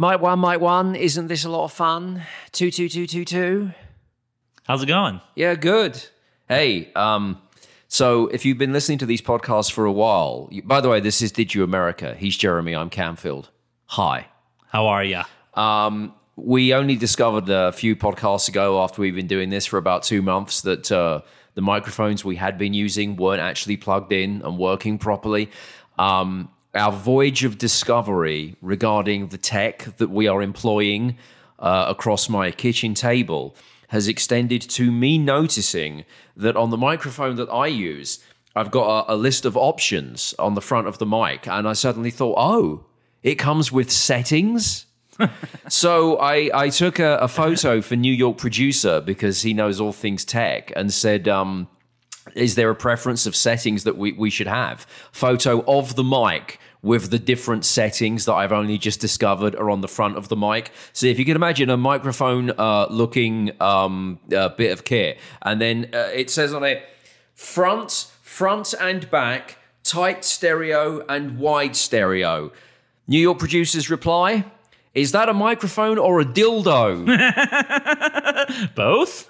Mike one, Mike one. Isn't this a lot of fun? Two, two, two, two, two. How's it going? Yeah, good. Hey, um, so if you've been listening to these podcasts for a while, you, by the way, this is Did You America? He's Jeremy. I'm Camfield. Hi. How are you? Um, we only discovered a few podcasts ago after we've been doing this for about two months that uh, the microphones we had been using weren't actually plugged in and working properly. Um, our voyage of discovery regarding the tech that we are employing uh, across my kitchen table has extended to me noticing that on the microphone that I use, I've got a, a list of options on the front of the mic, and I suddenly thought, oh, it comes with settings. so I, I took a, a, photo for New York producer because he knows all things tech and said, um, is there a preference of settings that we, we should have? Photo of the mic with the different settings that I've only just discovered are on the front of the mic. So if you can imagine a microphone uh, looking um, bit of kit, and then uh, it says on it front, front and back, tight stereo and wide stereo. New York producers reply. Is that a microphone or a dildo? Both?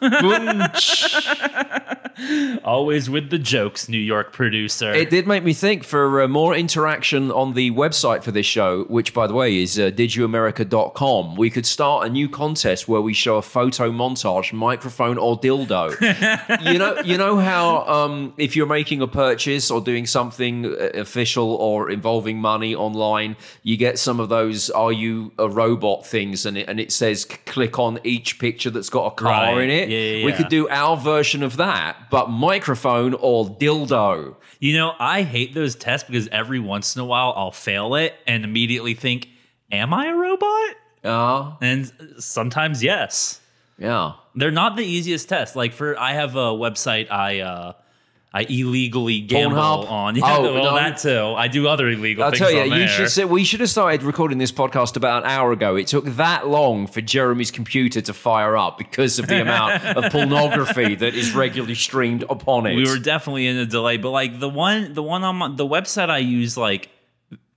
Always with the jokes, New York producer. It did make me think for uh, more interaction on the website for this show, which, by the way, is uh, didyouamerica.com. We could start a new contest where we show a photo montage, microphone or dildo. you know, you know how um, if you're making a purchase or doing something uh, official or involving money online, you get some of those "Are you a robot?" things, and it and it says click on each picture that's got a car Right. in it. Yeah, yeah, We yeah. could do our version of that, but microphone or dildo. You know, I hate those tests because every once in a while I'll fail it and immediately think, Am I a robot? Yeah, And sometimes, yes. yeah. They're not the easiest tests. Like for I have a website I uh I illegally gamble Pornhub? on. Yeah, Oh, well, no. that too. I do other illegal things. I'll things tell you, on you there. should say, we should have started recording this podcast about an hour ago. It took that long for Jeremy's computer to fire up because of the amount of pornography that is regularly streamed upon it. we were definitely in a delay, but like the one the one on my, the website I use, like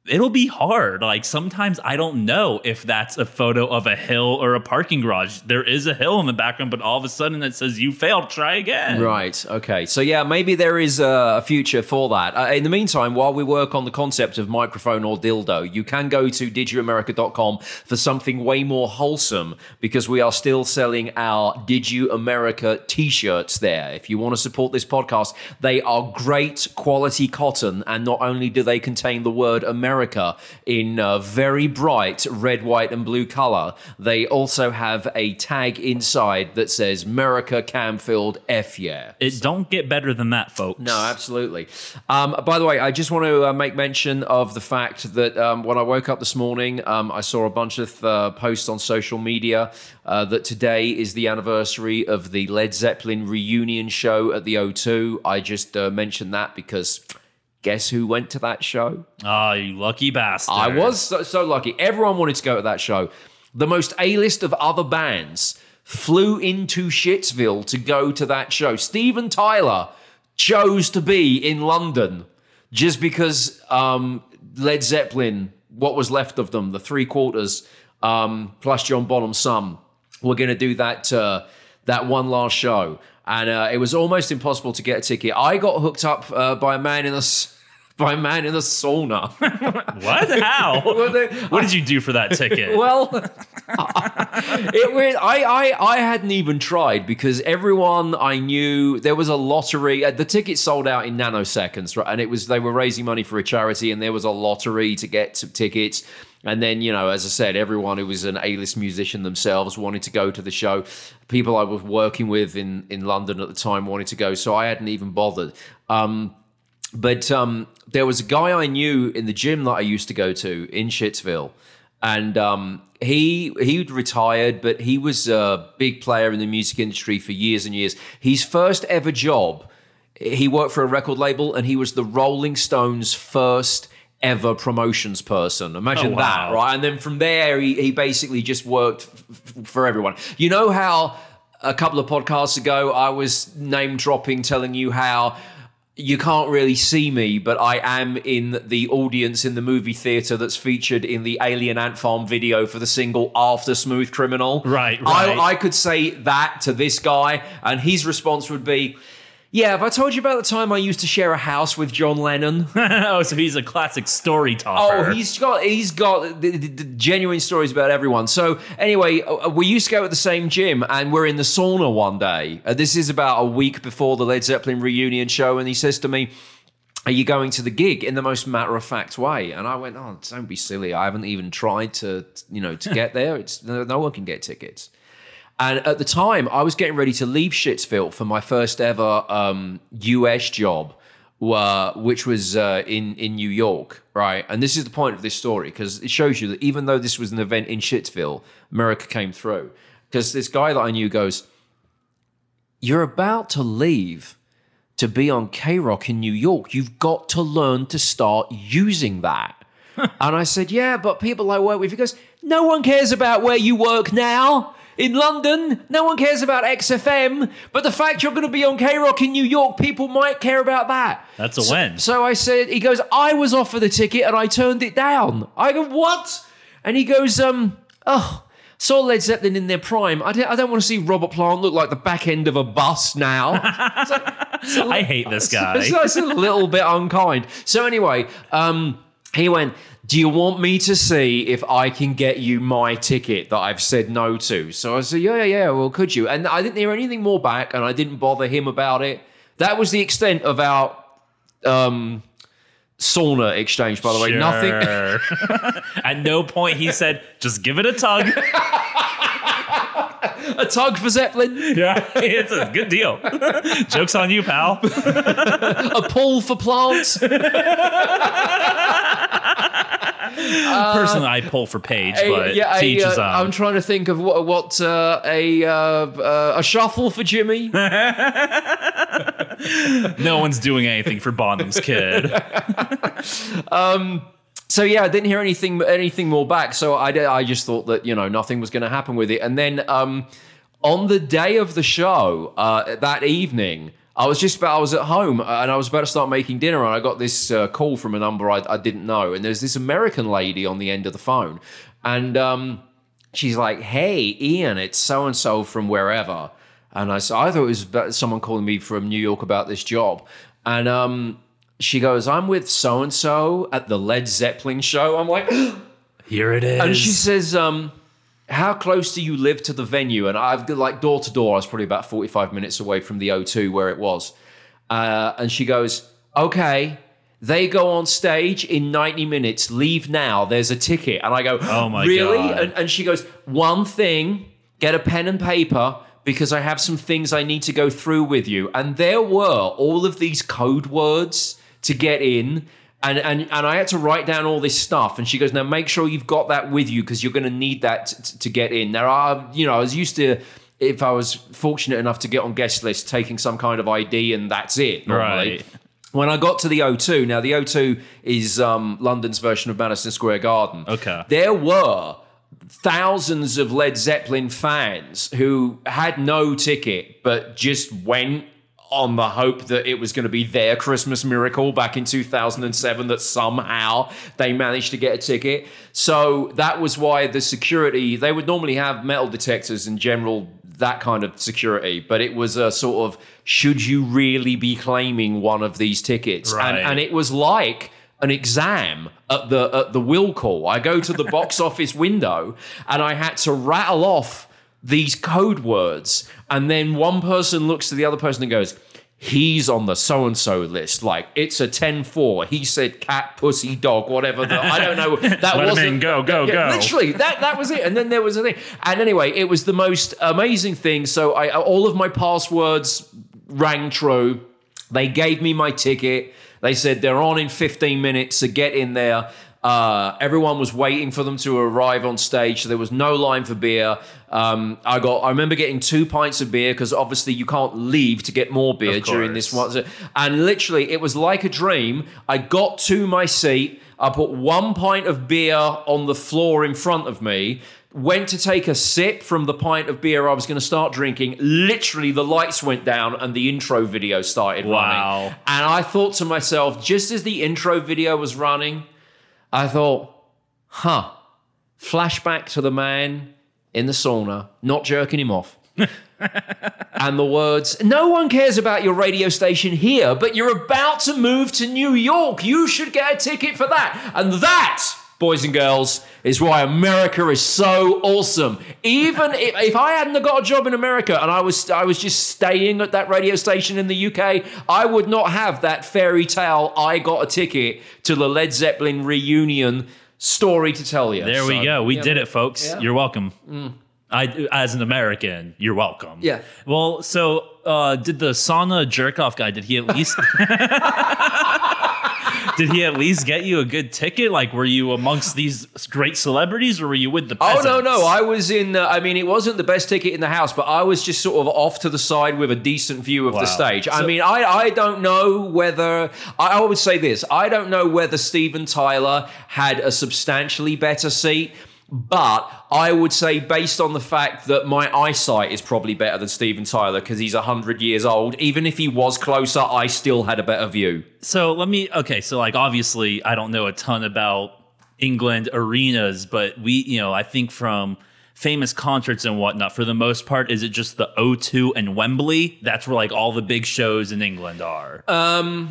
it'll be hard. Like sometimes I don't know if that's a photo of a hill or a parking garage. There is a hill in the background, but all of a sudden it says you failed. Try again. Right. Okay. So yeah, maybe there is a future for that. Uh, in the meantime, while we work on the concept of microphone or dildo, you can go to didyouamerica.com for something way more wholesome because we are still selling our Did You America t-shirts there. If you want to support this podcast, they are great quality cotton and not only do they contain the word America in uh, very bright red, white and blue color, they also have a tag inside that says America Camfield F yeah. It don't get better than that, folks. No, absolutely. Um, by the way, I just want to uh, make mention of the fact that um, when I woke up this morning, um, I saw a bunch of uh, posts on social media uh, that today is the anniversary of the Led Zeppelin reunion show at the O2. I just uh, mentioned that because guess who went to that show? Oh, you lucky bastard. I was so, so lucky. Everyone wanted to go to that show. The most A-list of other bands flew into Shittsville to go to that show. Steven Tyler chose to be in London just because um, Led Zeppelin, what was left of them, the three quarters, um, plus John Bonham's son, were going to do that uh, that one last show, and uh, it was almost impossible to get a ticket. I got hooked up uh, by a man in a s- by a man in a sauna. What? How? What did you do for that ticket? well, it was, I, I, I hadn't even tried because everyone I knew there was a lottery. uh, The tickets sold out in nanoseconds, right? And it was they were raising money for a charity, and there was a lottery to get some tickets. And then, you know, as I said, everyone who was an A-list musician themselves wanted to go to the show. People I was working with in in London at the time wanted to go, so I hadn't even bothered. Um, but um, there was a guy I knew in the gym that I used to go to in Shittsville, and um, he he'd retired, but he was a big player in the music industry for years and years. His first ever job, he worked for a record label, and he was the Rolling Stones' first ever promotions person. Imagine Oh, that, right? And then from there, he, he basically just worked f- for everyone. You know how a couple of podcasts ago I was name dropping, telling you how you can't really see me, but I am in the audience in the movie theater that's featured in the Alien Ant Farm video for the single After Smooth Criminal. Right, right. I, I could say that to this guy, and his response would be, yeah, have I told you about the time I used to share a house with John Lennon? oh, so he's a classic story topper. Oh, he's got he's got the, the- the genuine stories about everyone. So anyway, uh, we used to go at the same gym, and we're in the sauna one day. Uh, this is about a week before the Led Zeppelin reunion show, and he says to me. Are you going to the gig in the most matter of fact way? And I went, oh, don't be silly. I haven't even tried to, you know, to get there. It's no one can get tickets. And at the time, I was getting ready to leave Shitsville for my first ever um, US job, uh, which was uh, in in New York, right? And this is the point of this story because it shows you that even though this was an event in Shitsville, America came through. Because this guy that I knew goes, "You're about to leave." To be on K Rock in New York, you've got to learn to start using that. and I said, Yeah, but people I work with, he goes, No one cares about where you work now. In London, no one cares about XFM, but the fact you're going to be on K Rock in New York, people might care about that. That's a So- win. So I said, he goes, I was offered the ticket and I turned it down. I go, what? And he goes, um, oh, saw Led Zeppelin in their prime. I don't, I don't want to see Robert Plant look like the back end of a bus now. I hate this guy. It's, it's a little bit unkind. So anyway, um, he went. Do you want me to see if I can get you my ticket that I've said no to? So I said, yeah, yeah, yeah. Well, could you? And I didn't hear anything more back, and I didn't bother him about it. That was the extent of our um, sauna exchange. By the way, nothing. At no point he said, just give it a tug. A tug for Zeppelin, Yeah, it's a good deal. Joke's on you, pal. a pull for plants. Personally, I pull for Page, A- but yeah, each a, his uh. I'm trying to think of what what uh, a uh, uh, a shuffle for Jimmy. no one's doing anything for Bonham's kid. um. so yeah, I didn't hear anything anything more back. So I I just thought that you know nothing was going to happen with it. And then um, on the day of the show uh, that evening. I was just about, I was at home uh, and I was about to start making dinner and I got this uh, call from a number I, I didn't know. And there's this American lady on the end of the phone. And um, she's like, "Hey, Ian, it's so and so from wherever." And I said, "I thought it was someone calling me from New York about this job." And um, she goes, "I'm with so and so at the Led Zeppelin show." I'm like, Here it is. and she says, um, "How close do you live to the venue?" And I've got like door to door. I was probably about 45 minutes away from the O2 where it was. Uh, and she goes, "Okay." They go on stage in 90 minutes. Leave now. There's a ticket. And I go, Oh my really? God. And, and she goes, one thing, get a pen and paper because I have some things I need to go through with you. And there were all of these code words to get in. And, and, and I had to write down all this stuff. And she goes, now make sure you've got that with you because you're going to need that t- to get in. There are, you know, I was used to, if I was fortunate enough to get on guest list, taking some kind of ID and that's it. Normally. Right. When I got to the O2, now the O2 is um, London's version of Madison Square Garden. Okay. There were thousands of Led Zeppelin fans who had no ticket but just went on the hope that it was going to be their Christmas miracle back in 2007 that somehow they managed to get a ticket. So that was why the security, they would normally have metal detectors in general, that kind of security, but it was a sort of should you really be claiming one of these tickets? Right. And, and it was like an exam at the at the will call. I go to the box office window and I had to rattle off these code words, and then one person looks to the other person and goes, He's on the so and so list. Like it's a 10 4. He said cat, pussy, dog, whatever. The, I don't know. That wasn't. Go, go, Yeah, go. Literally, that, that was it. And then there was a thing. And anyway, it was the most amazing thing. So I all of my passwords rang true. They gave me my ticket. They said they're on in 15 minutes, so get in there. Uh, everyone was waiting for them to arrive on stage, so there was no line for beer. Um, I got. I remember getting two pints of beer because obviously you can't leave to get more beer during this one. And literally, it was like a dream. I got to my seat. I put one pint of beer on the floor in front of me. Went to take a sip from the pint of beer I was going to start drinking. Literally, the lights went down and the intro video started Wow. running. And I thought to myself, just as the intro video was running, I thought, huh, flashback to the man in the sauna, not jerking him off. and the words, no one cares about your radio station here, but you're about to move to New York. You should get a ticket for that. And that, boys and girls, is why America is so awesome. Even if, if I hadn't got a job in America and I was I was just staying at that radio station in the UK, I would not have that fairy tale I got a ticket to the Led Zeppelin reunion story to tell you. There we go. We yeah. did it, folks. Yeah. Mm. You're welcome. I, as an American, you're welcome. Yeah. Well, so uh, did the sauna jerk off guy? Did he at least? did he at least get you a good ticket? Like, were you amongst these great celebrities, or were you with the? Oh no, no! I was in. Uh, I mean, it wasn't the best ticket in the house, but I was just sort of off to the side with a decent view of Wow. the stage. I mean, I I don't know whether I, I would say this. I don't know whether Steven Tyler had a substantially better seat. But I would say, based on the fact that my eyesight is probably better than Steven Tyler because he's 100 years old, even if he was closer, I still had a better view. So let me. Okay, so like obviously, I don't know a ton about England arenas, but we, you know, I think from famous concerts and whatnot, for the most part, is it just the O2 and Wembley? That's where like all the big shows in England are. Um,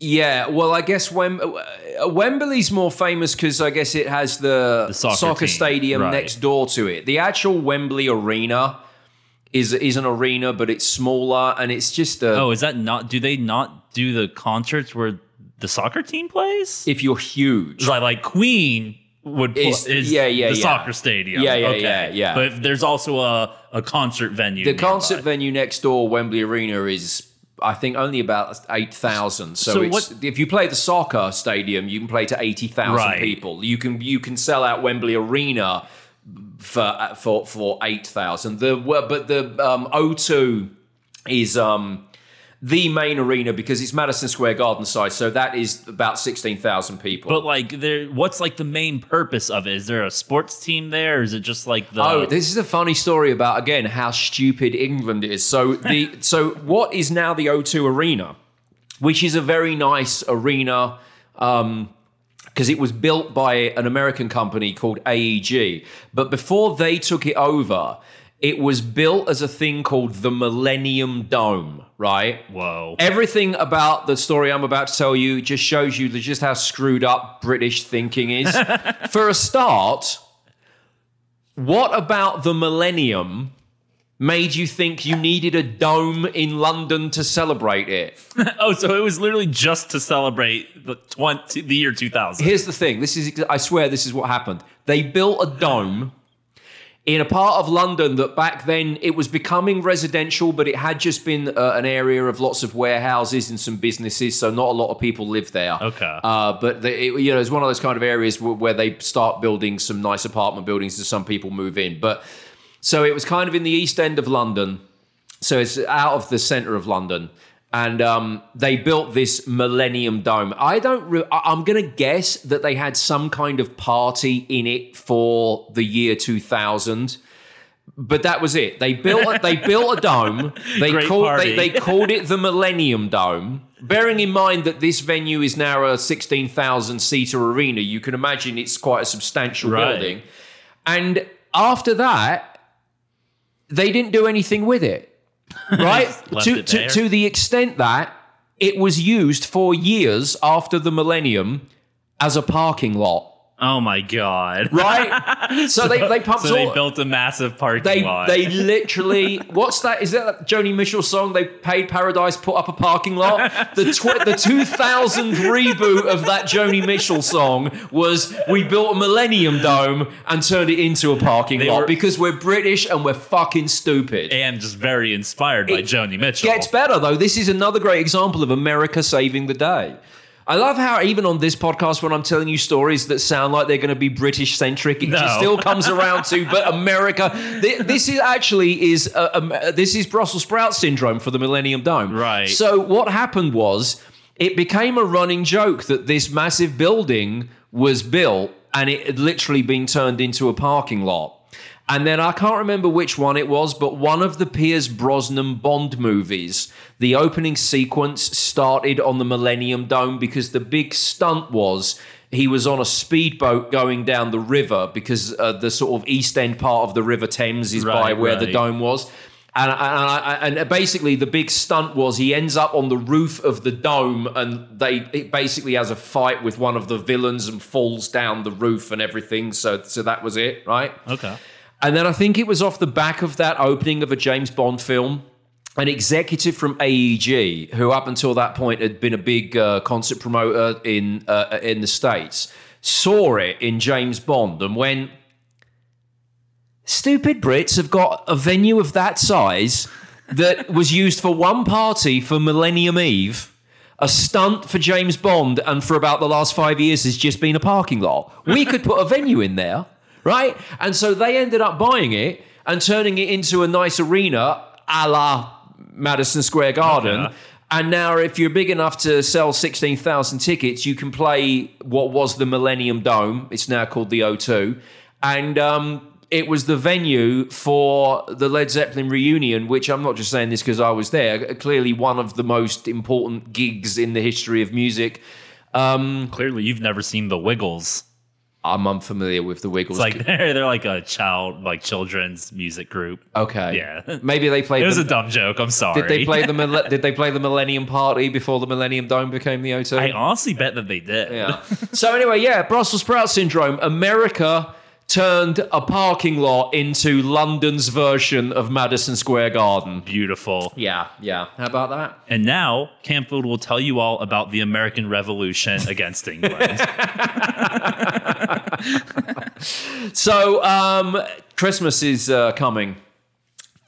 Yeah, well, I guess Wem- Wembley's more famous because I guess it has the, soccer team, stadium right. next door to it. The actual Wembley Arena is is an arena, but it's smaller and it's just a. oh, is that not? Do they not do the concerts where the soccer team plays? if you're huge, like like Queen would pl- Is- is, yeah, yeah, the yeah. soccer stadium. Yeah, yeah, okay. yeah, yeah. But there's also a, a concert venue. the nearby. concert venue next door, Wembley Arena, is I think only about eight thousand. So, So it's, what- if you play the soccer stadium, you can play to eighty thousand Right. people. You can you can sell out Wembley Arena for for for eight thousand. The but the um, O2 is um the main arena because it's Madison Square Garden size. So that is about sixteen thousand people. But like, there, what's like the main purpose of it? Is there a sports team there, or is it just like the? Oh, this is a funny story about again how stupid England is. So the so what is now the O2 Arena, which is a very nice arena um, because it was built by an American company called AEG. But before they took it over, it was built as a thing called the Millennium Dome, right? Whoa. Everything about the story I'm about to tell you just shows you just how screwed up British thinking is. For a start, what about the millennium made you think you needed a dome in London to celebrate it? Oh, so it was literally just to celebrate the twenty the year two thousand. Here's the thing. This is I swear this is what happened. They built a dome in a part of London that back then it was becoming residential, but it had just been uh, an area of lots of warehouses and some businesses, so not a lot of people lived there. Okay. Uh, but the, it, you know, it's one of those kind of areas where, where they start building some nice apartment buildings and some people move in. But so it was kind of in the east end of London. So it's out of the center of London. And um, they built this Millennium Dome. I don't. Re- I'm going to guess that they had some kind of party in it for the year 2000. But that was it. They built. They built a dome. They Great called. They, they called it the Millennium Dome. Bearing in mind that this venue is now a 16,000 seater arena, you can imagine it's quite a substantial Right. building. And after that, they didn't do anything with it right? to, to, to the extent that it was used for years after the millennium as a parking lot, Oh my god. right? so, they, they pumped So they all. built a massive parking they, lot. they literally what's that? Is that that Joni Mitchell song? They paid Paradise, put up a parking lot. The tw- the 2000 reboot of that Joni Mitchell song was we built a Millennium Dome and turned it into a parking They lot were- because we're British and we're fucking stupid. and just very inspired by Joni Mitchell. Gets better though. This is another great example of America saving the day. I love how even on this podcast, when I'm telling you stories that sound like they're going to be British centric, it No. just still comes around to but America. This is actually is uh, um, uh, this is Brussels sprout syndrome for the Millennium Dome. Right. So what happened was it became a running joke that this massive building was built and it had literally been turned into a parking lot. And then I can't remember which one it was, but one of the Pierce Brosnan Bond movies, the opening sequence started on the Millennium Dome because the big stunt was he was on a speedboat going down the river because uh, the sort of east end part of the River Thames is by Right, where the dome was. And, and, and basically, the big stunt was he ends up on the roof of the dome, and they it basically has a fight with one of the villains and falls down the roof and everything. So, so that was it, right? Okay. And then I think it was off the back of that opening of a James Bond film. An executive from AEG, who up until that point had been a big uh, concert promoter in uh, in the states, saw it in James Bond and went, "Stupid Brits have got a venue of that size that was used for one party for Millennium Eve." A stunt for James Bond, and for about the last five years has just been a parking lot. We could put a venue in there, right? And so they ended up buying it and turning it into a nice arena a la Madison Square Garden. Okay. And now, if you're big enough to sell 16,000 tickets, you can play what was the Millennium Dome. It's now called the O2. And um, it was the venue for the Led Zeppelin reunion, which I'm not just saying this because I was there, clearly one of the most important gigs in the history of music. Clearly, you've never seen the Wiggles. I'm unfamiliar with the Wiggles. It's like they're they're like a child, like children's music group. okay. Yeah. Maybe they played It was the, a dumb joke. I'm sorry. Did they play the Did they play the Millennium Party before the Millennium Dome became the O2? I honestly bet that they did. Yeah. so anyway, yeah, Brussels sprout syndrome. America turned a parking lot into London's version of Madison Square Garden. Beautiful. Yeah, yeah. How about that? And now Camfield will tell you all about the American Revolution against England. So, um, Christmas is uh, coming.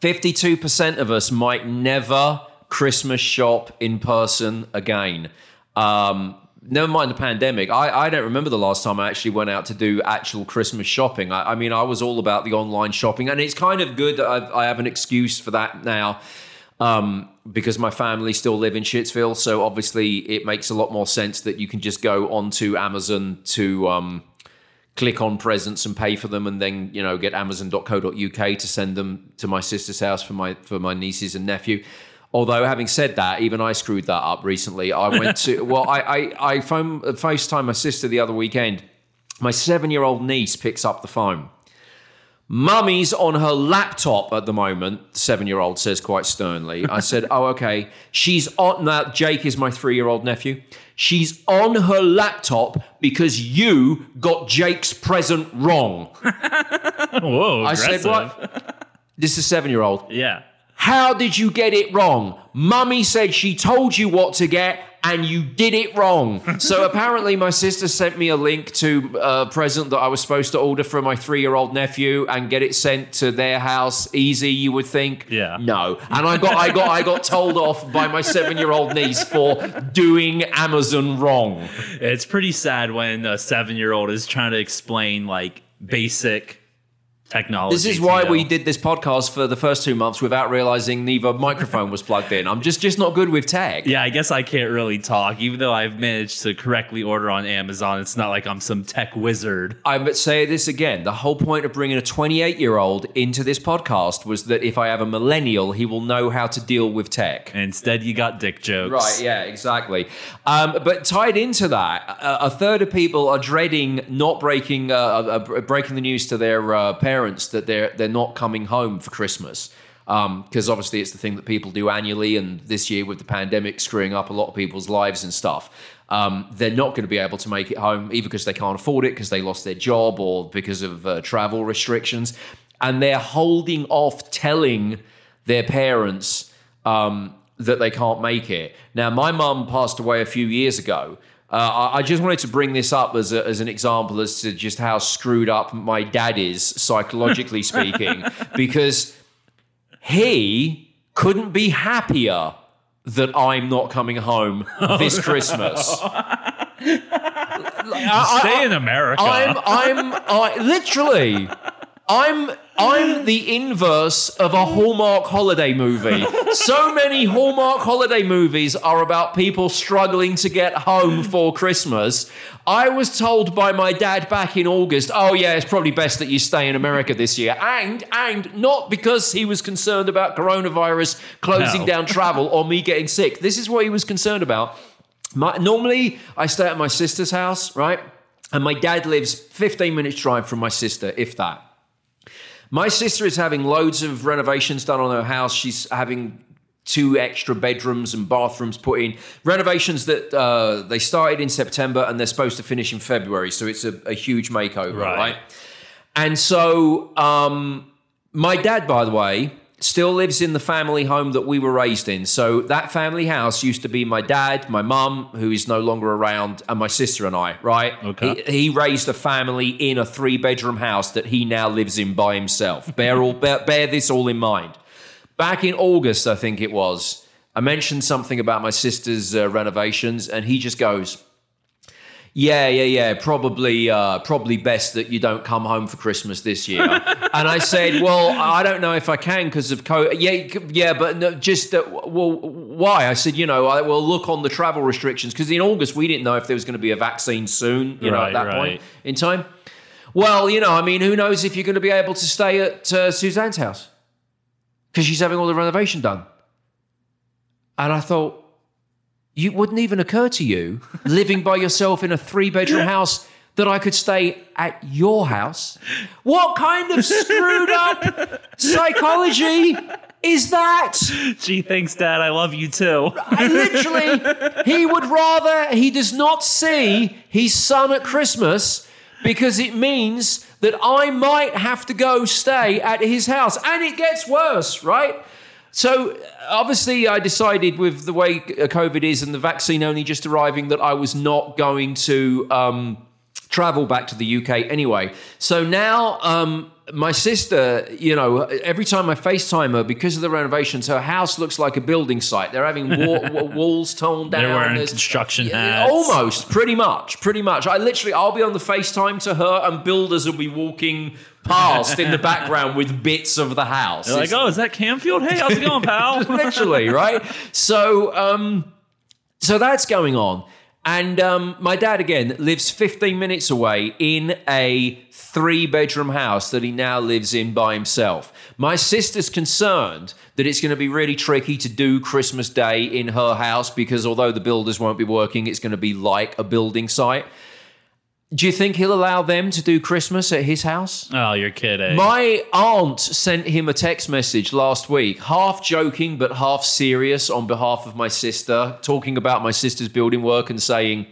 52% of us might never Christmas shop in person again. Um, never mind the pandemic. I, I don't remember the last time I actually went out to do actual Christmas shopping. I, I mean, I was all about the online shopping, and it's kind of good that I've, I have an excuse for that now. Um, because my family still live in Shitsville, so obviously it makes a lot more sense that you can just go onto Amazon to um, click on presents and pay for them and then you know get amazon.co.uk to send them to my sister's house for my for my nieces and nephew although having said that even i screwed that up recently i went to well i i, I phone, facetime my sister the other weekend my seven year old niece picks up the phone Mummy's on her laptop at the moment, seven year old says quite sternly. I said, Oh, okay. She's on that. Jake is my three year old nephew. She's on her laptop because you got Jake's present wrong. Whoa, I aggressive. said, What? This is seven year old. Yeah. How did you get it wrong? Mummy said she told you what to get and you did it wrong. so apparently, my sister sent me a link to a present that I was supposed to order for my three year old nephew and get it sent to their house. Easy, you would think. Yeah. No. And I got, I got, I got told off by my seven year old niece for doing Amazon wrong. It's pretty sad when a seven year old is trying to explain like basic technology. This is why you. we did this podcast for the first two months without realizing neither microphone was plugged in. I'm just, just not good with tech. Yeah, I guess I can't really talk, even though I've managed to correctly order on Amazon. It's not like I'm some tech wizard. I would say this again. The whole point of bringing a 28 year old into this podcast was that if I have a millennial, he will know how to deal with tech. Instead, you got dick jokes. Right, yeah, exactly. Um, but tied into that, a, a third of people are dreading not breaking uh, uh, breaking the news to their uh, parents that they're they're not coming home for Christmas. Because obviously it's the thing that people do annually, and this year with the pandemic screwing up a lot of people's lives and stuff, um, they're not going to be able to make it home either because they can't afford it, because they lost their job, or because of uh, travel restrictions, and they're holding off telling their parents um, that they can't make it. Now, my mum passed away a few years ago. Uh, I, just wanted to bring this up as, a, as an example as to just how screwed up my dad is, psychologically speaking, because he couldn't be happier that I'm not coming home this Christmas. Stay in America. I'm I'm I literally I'm I'm the inverse of a Hallmark holiday movie. So many Hallmark holiday movies are about people struggling to get home for Christmas. I was told by my dad back in August, "Oh yeah, it's probably best that you stay in America this year." And and not because he was concerned about coronavirus closing No. down travel or me getting sick. This is what he was concerned about. My, normally, I stay at my sister's house, right? And my dad lives 15 minutes drive from my sister, if that. My sister is having loads of renovations done on her house. She's having two extra bedrooms and bathrooms put in. Renovations that uh, they started in September and they're supposed to finish in February. So it's a, a huge makeover, Right. right? And so um, my dad, by the way, still lives in the family home that we were raised in. So that family house used to be my dad, my mum, who is no longer around, and my sister and I, right? Okay. He, he raised a family in a three bedroom house that he now lives in by himself. Bear, all, bear, bear this all in mind. Back in August, I think it was, I mentioned something about my sister's uh, renovations, and he just goes, yeah, yeah, yeah. Probably, uh, probably best that you don't come home for Christmas this year. and I said, well, I don't know if I can because of COVID. Yeah, yeah, but no, just uh, well, why? I said, you know, I will look on the travel restrictions because in August we didn't know if there was going to be a vaccine soon. You know, at that right. point in time. Well, you know, I mean, who knows if you're going to be able to stay at uh, Suzanne's house because she's having all the renovation done. And I thought, you wouldn't even occur to you living by yourself in a three bedroom house that I could stay at your house. What kind of screwed up psychology is that? Gee, thanks, Dad. I love you too. I literally, he would rather he does not see his son at Christmas because it means that I might have to go stay at his house. And it gets worse, right? So obviously, I decided with the way uh, COVID is and the vaccine only just arriving that I was not going to um, travel back to the UK anyway. So now, um, my sister, you know, every time I FaceTime her because of the renovations, her house looks like a building site. They're having wa- wa- walls torn down. They're wearing There's- construction Yeah, hats. Almost, pretty much, pretty much. I literally, I'll be on the FaceTime to her, and builders will be walking past in the background with bits of the house. They're like, oh, is that Camfield? Hey, how's it going, pal? literally, right? So, um, so that's going on. And um, my dad again lives 15 minutes away in a three bedroom house that he now lives in by himself. My sister's concerned that it's going to be really tricky to do Christmas Day in her house because although the builders won't be working, it's going to be like a building site. Do you think he'll allow them to do Christmas at his house? oh, you're kidding. My aunt sent him a text message last week, half joking but half serious on behalf of my sister, talking about my sister's building work and saying,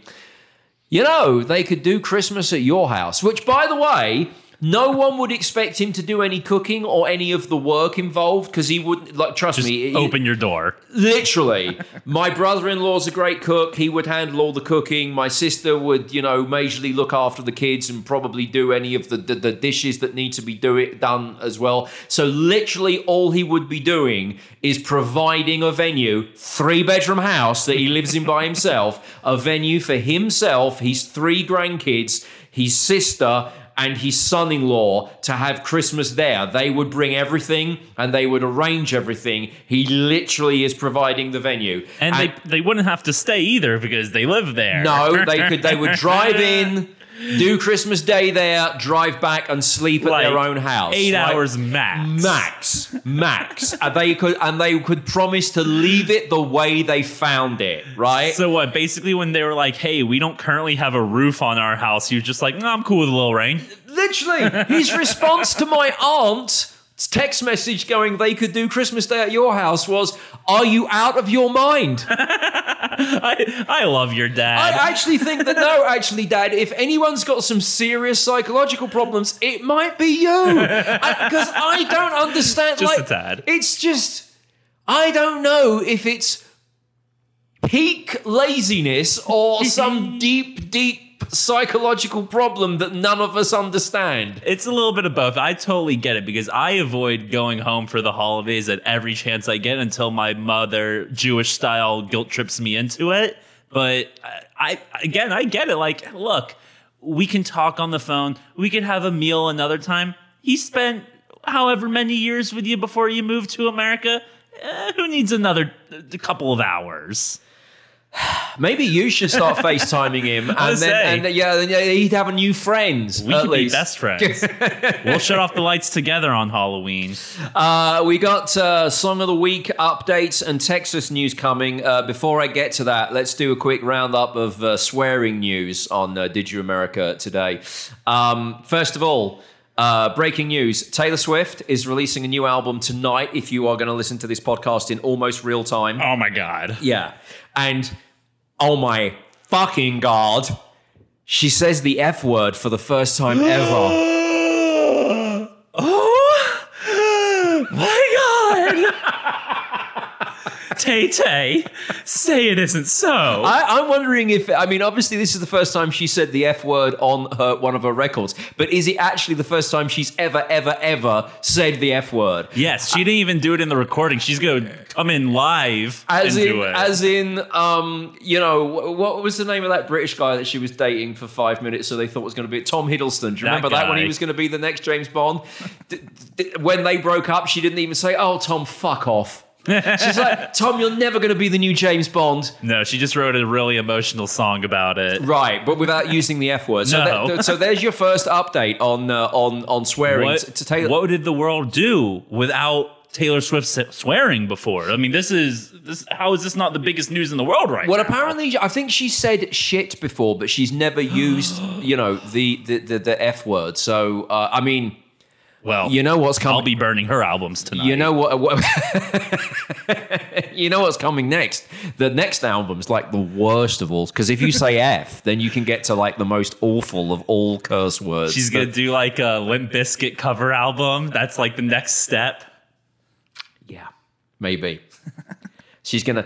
you know, they could do Christmas at your house, which, by the way, no one would expect him to do any cooking or any of the work involved because he wouldn't, like, trust Just me. he- open your door. Literally, my brother-in-law's a great cook. He would handle all the cooking. My sister would, you know, majorly look after the kids and probably do any of the, the, the dishes that need to be do it done as well. So literally, all he would be doing is providing a venue, three-bedroom house that he lives in by himself, a venue for himself, his three grandkids, his sister, and his son in law to have Christmas there. They would bring everything and they would arrange everything. He literally is providing the venue. And they, they wouldn't have to stay either because they live there. no, they could they would drive in, do Christmas Day there, drive back and sleep at Like their own house. Eight right? hours max. Max, max, and they could and they could promise to leave it the way they found it, right? So what? Basically, when they were like, "Hey, we don't currently have a roof on our house," you're just like, "No, I'm cool with a little rain." Literally, his response to my aunt's text message going, they could do Christmas Day at your house was, Are you out of your mind? I, I love your dad. I actually think that, no, actually, Dad, if anyone's got some serious psychological problems, it might be you. Because I, don't understand. Just like, a tad. It's just, I don't know if it's peak laziness or some deep, deep psychological problem that none of us understand. It's a little bit of both. I totally get it because I avoid going home for the holidays at every chance I get until my mother, Jewish style, guilt trips me into it. But I, again, I get it. Like, look, we can talk on the phone. We can have a meal another time. He spent however many years with you before you moved to America. Eh, who needs another couple of hours? Maybe you should start FaceTiming him, and then and yeah, then yeah, he'd have a new friend. We could least. be best friends. we'll shut off the lights together on Halloween. Uh, we got uh, song of the week updates and Texas news coming. Uh, before I get to that, let's do a quick roundup of uh, swearing news on uh, Did You America today. Um, first of all. Uh, breaking news Taylor Swift is releasing a new album tonight if you are going to listen to this podcast in almost real time. Oh my god. Yeah. And oh my fucking God, she says the F word for the first time ever. oh my god. Tay Tay, say it isn't so. I, I'm wondering if, I mean, obviously, this is the first time she said the F word on her one of her records, but is it actually the first time she's ever, ever, ever said the F word? yes, she didn't even do it in the recording. She's gonna come in live As and in, do it. as in, um, you know, what was the name of that British guy that she was dating for five minutes? So they thought was going to be Tom Hiddleston. Do you That remember that when he was going to be the next James Bond? D- d- when they broke up, she didn't even say, "Oh, Tom, fuck off." She's like, "Tom, you're never going to be the new James Bond." no, she just wrote a really emotional song about it. Right, but without using the F word. So, No. that- so there's your first update on uh, on on swearing What, to, Taylor. what did the world do without Taylor Swift swearing before? I mean, this is this. How is this not the biggest news in the world right Well, now? apparently, I think she said shit before, but she's never used, you know, the the the, the F word. So, uh, I mean, well, you know what's coming. I'll be burning her albums tonight. You know what? what you know what's coming next. The next album's like the worst of all because if you say F, then you can get to like the most awful of all curse words. She's gonna do like a Limp Bizkit cover album. That's like the next step. Yeah, maybe. She's gonna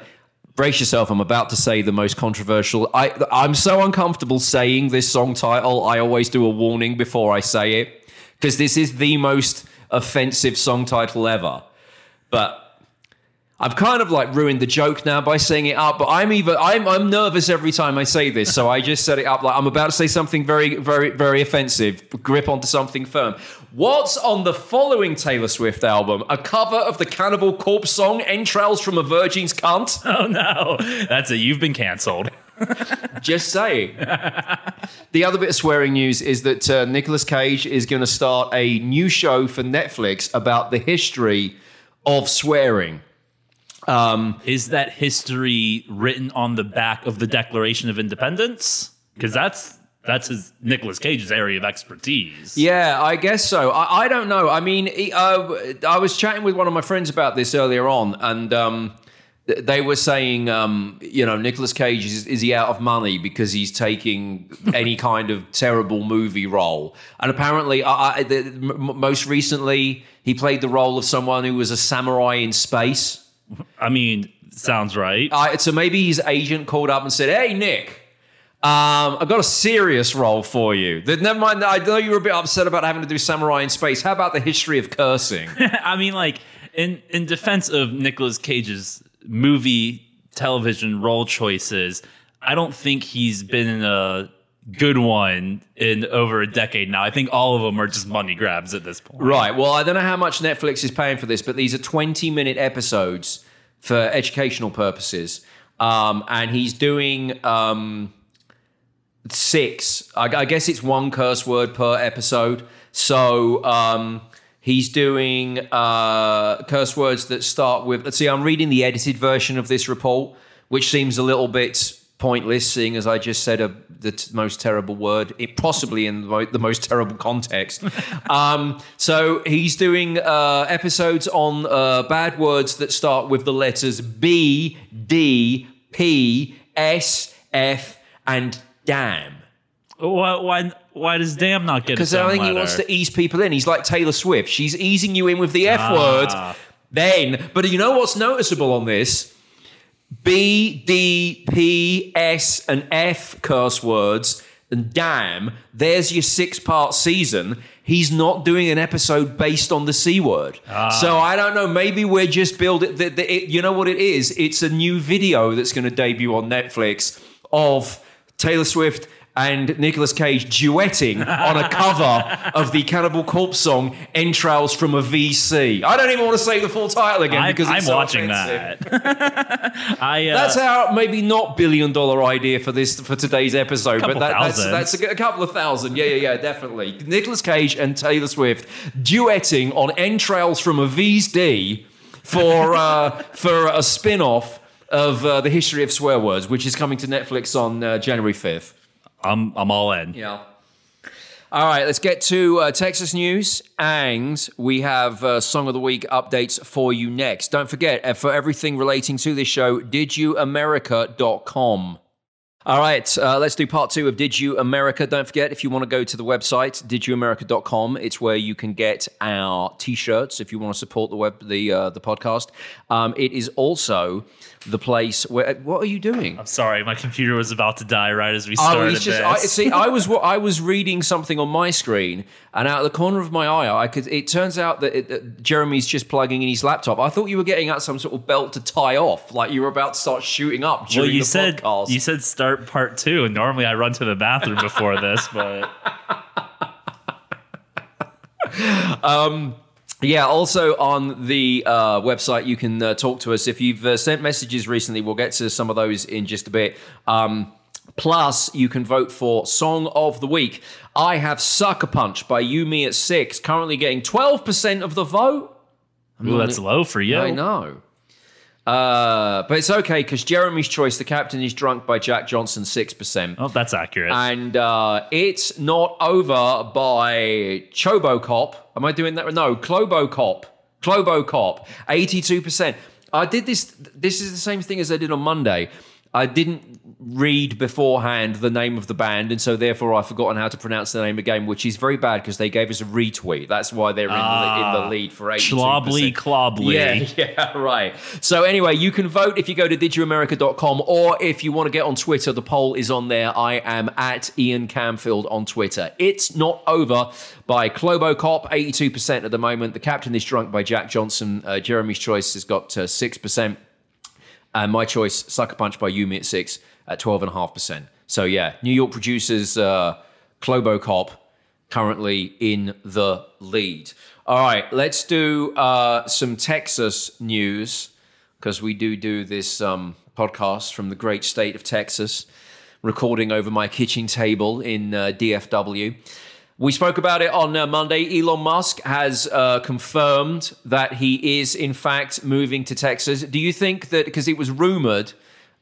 brace yourself. I'm about to say the most controversial. I I'm so uncomfortable saying this song title. I always do a warning before I say it because this is the most offensive song title ever. But I've kind of like ruined the joke now by saying it up, but I'm even I'm I'm nervous every time I say this, so I just set it up like I'm about to say something very very very offensive. Grip onto something firm. What's on the following Taylor Swift album? A cover of the Cannibal Corpse song "Entrails from a Virgin's Cunt." Oh no, that's it. You've been canceled. Just saying. the other bit of swearing news is that uh, Nicolas Cage is going to start a new show for Netflix about the history of swearing. Is that history written on the back of the Declaration of Independence? Because that's that's his Nicolas Cage's area of expertise. Yeah, I guess so. I, I don't know. I mean, he- uh, I was chatting with one of my friends about this earlier on, and um, they were saying, um, you know, Nicolas Cage is, is he out of money because he's taking any kind of terrible movie role? And apparently, I, I, the, m- most recently, he played the role of someone who was a samurai in space. I mean, sounds right. Uh, so maybe his agent called up and said, "Hey, Nick." Um, I've got a serious role for you. Never mind. I know you were a bit upset about having to do samurai in space. How about the history of cursing? I mean, like in in defense of Nicolas Cage's movie television role choices, I don't think he's been a good one in over a decade now. I think all of them are just money grabs at this point. right. Well, I don't know how much Netflix is paying for this, but these are twenty-minute episodes for educational purposes, um, and he's doing um, six. I, I guess it's one curse word per episode. So um, he's doing uh, curse words that start with. Let's see. I'm reading the edited version of this report, which seems a little bit pointless, seeing as I just said a, the t- most terrible word, it, possibly in the, mo- the most terrible context. um, so he's doing uh, episodes on uh, bad words that start with the letters B, D, P, S, F, and damn. Why why, why does Damn not get? Because I think he wants to ease people in. He's like Taylor Swift. She's easing you in with the F Ah. word. Then, but you know what's noticeable on this? B, D, P, S, and F curse words. and damn, there's your six part season. He's not doing an episode based on the C word. So I don't know. Maybe we're just building. The, the, it, you know what it is? It's a new video that's going to debut on Netflix of Taylor Swift and Nicolas Cage duetting on a cover of the Cannibal Corpse song "Entrails from a VC." I don't even want to say the full title again I, because I'm so watching offensive. that. I uh, That's our maybe not billion dollar idea for this for today's episode, but that, that's that's a, a couple of thousand. Yeah, yeah, yeah, definitely. Nicolas Cage and Taylor Swift duetting on "Entrails from a VC" for uh, for a spin off of uh, the history of swear words, which is coming to Netflix on uh, January fifth. I'm I'm all in. Yeah. All right, let's get to uh, Texas news, and we have uh, Song of the Week updates for you next. Don't forget, uh, for everything relating to this show, didyouamerica.com. All right, uh, let's do part two of Did You America. Don't forget, if you want to go to the website, didyouamerica.com, it's where you can get our t-shirts if you want to support the web, the uh, the podcast. Um, it is also the place where. What are you doing? I'm sorry, my computer was about to die right as we I started was just I, see. I was I was reading something on my screen, and out of the corner of my eye, I could. It turns out that, it, that Jeremy's just plugging in his laptop. I thought you were getting out some sort of belt to tie off, like you were about to start shooting up during well, you the said podcast. you said start part two, and normally I run to the bathroom before this, but um, Yeah, also on the uh, website, you can uh, talk to us. If you've uh, sent messages recently, we'll get to some of those in just a bit. Um, plus, you can vote for Song of the Week. I have Sucker Punch by You Me at Six, currently getting 12% of the vote. ooh, that's low for you. I know. Uh, but it's okay because Jeremy's Choice, The Captain is Drunk by Jack Johnson, 6%. Oh, that's accurate. And uh, it's not over by Chobocop. Am I doing that? No, Clobocop. Clobocop, 82%. I did this. This is the same thing as I did on Monday. I didn't read beforehand the name of the band, and so therefore I've forgotten how to pronounce the name again, which is very bad because they gave us a retweet. That's why they're in, the, in the lead for 82%. Schlobly clobly. Yeah, yeah, right. So anyway, you can vote if you go to didyouamerica.com or if you want to get on Twitter, the poll is on there. I am at Ian Camfield on Twitter. It's not over by Clobo Cop, 82% at the moment. The Captain is Drunk by Jack Johnson. Uh, Jeremy's Choice has got uh, 6%. And my choice, Sucker Punch by You Me at Six at 12.5%. So yeah, New York producers uh, Clobocop currently in the lead. All right, let's do uh, some Texas news because we do do this um, podcast from the great state of Texas, recording over my kitchen table in uh, DFW. We spoke about it on uh, Monday. Elon Musk has uh, confirmed that he is, in fact, moving to Texas. Do you think that, because it was rumored,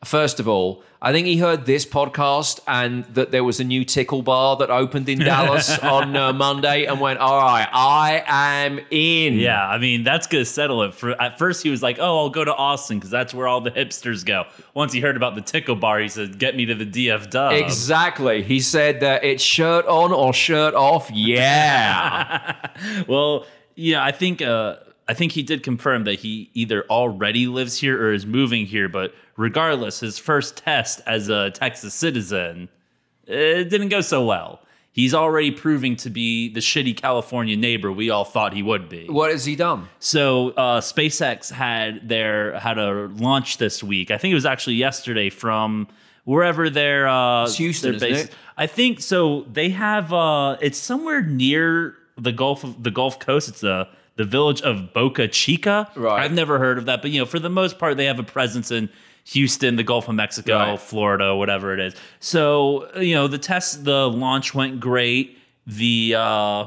first of all, I think he heard this podcast and that there was a new tickle bar that opened in Dallas on uh, Monday and went, all right, I am in. Yeah, I mean that's gonna settle it. For at first he was like, "Oh, I'll go to Austin because that's where all the hipsters go." Once he heard about the tickle bar, he said, "Get me to the DF Dub." Exactly. He said that it's shirt on or shirt off. Yeah. well, yeah, I think uh, I think he did confirm that he either already lives here or is moving here. But regardless, his first test as a Texas citizen it didn't go so well. He's already proving to be the shitty California neighbor we all thought he would be. what has he done? So uh, SpaceX had their had a launch this week. I think it was actually yesterday from wherever they're uh, It's Houston, isn't it? I think so. They have uh, it's somewhere near the Gulf of the Gulf Coast. It's the the village of Boca Chica. Right. I've never heard of that, but you know, for the most part, they have a presence in Houston, the Gulf of Mexico, Right. Florida, whatever it is. So you know, the test, the launch went great. The uh,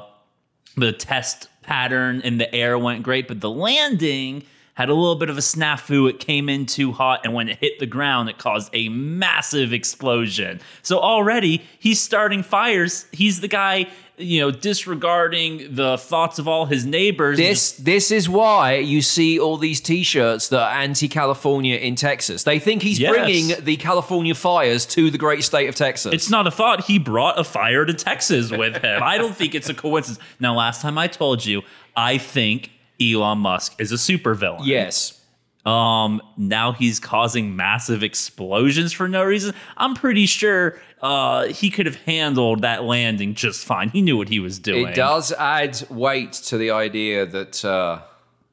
the test pattern in the air went great, but the landing had a little bit of a snafu. It came in too hot, and when it hit the ground, it caused a massive explosion. So already he's starting fires. He's the guy, you know, disregarding the thoughts of all his neighbors. This this is why you see all these T-shirts that are anti-California in Texas. They think he's Yes. bringing the California fires to the great state of Texas. It's not a thought. He brought a fire to Texas with him. I don't think it's a coincidence. Now, last time I told you, I think Elon Musk is a supervillain. yes, Um, now he's causing massive explosions for no reason. I'm pretty sure uh, he could have handled that landing just fine. He knew what he was doing. It does add weight to the idea that uh,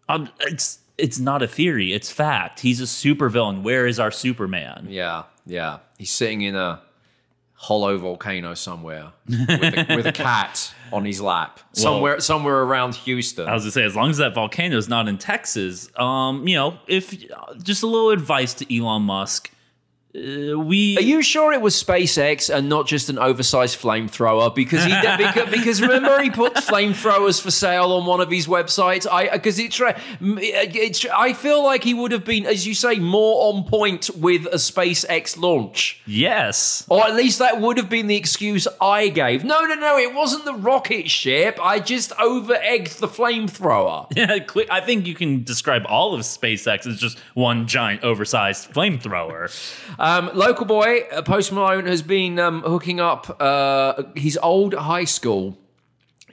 Um, it's it's not a theory. It's fact. He's a supervillain. Where is our Superman? yeah, yeah, he's sitting in a hollow volcano somewhere with a, with a cat on his lap, somewhere somewhere around Houston. I was gonna say, as long as that volcano is not in Texas, um, you know, if just a little advice to Elon Musk, uh, we Are you sure it was SpaceX and not just an oversized flamethrower? Because he because, because remember he put flamethrowers for sale on one of his websites. I because it's it's I feel like he would have been, as you say, more on point with a SpaceX launch, yes, or at least that would have been the excuse I gave. No, no, no, it wasn't the rocket ship. I just over egged the flamethrower. yeah. I think you can describe all of SpaceX as just one giant oversized flamethrower. Um, local boy uh, Post Malone has been um, hooking up uh, his old high school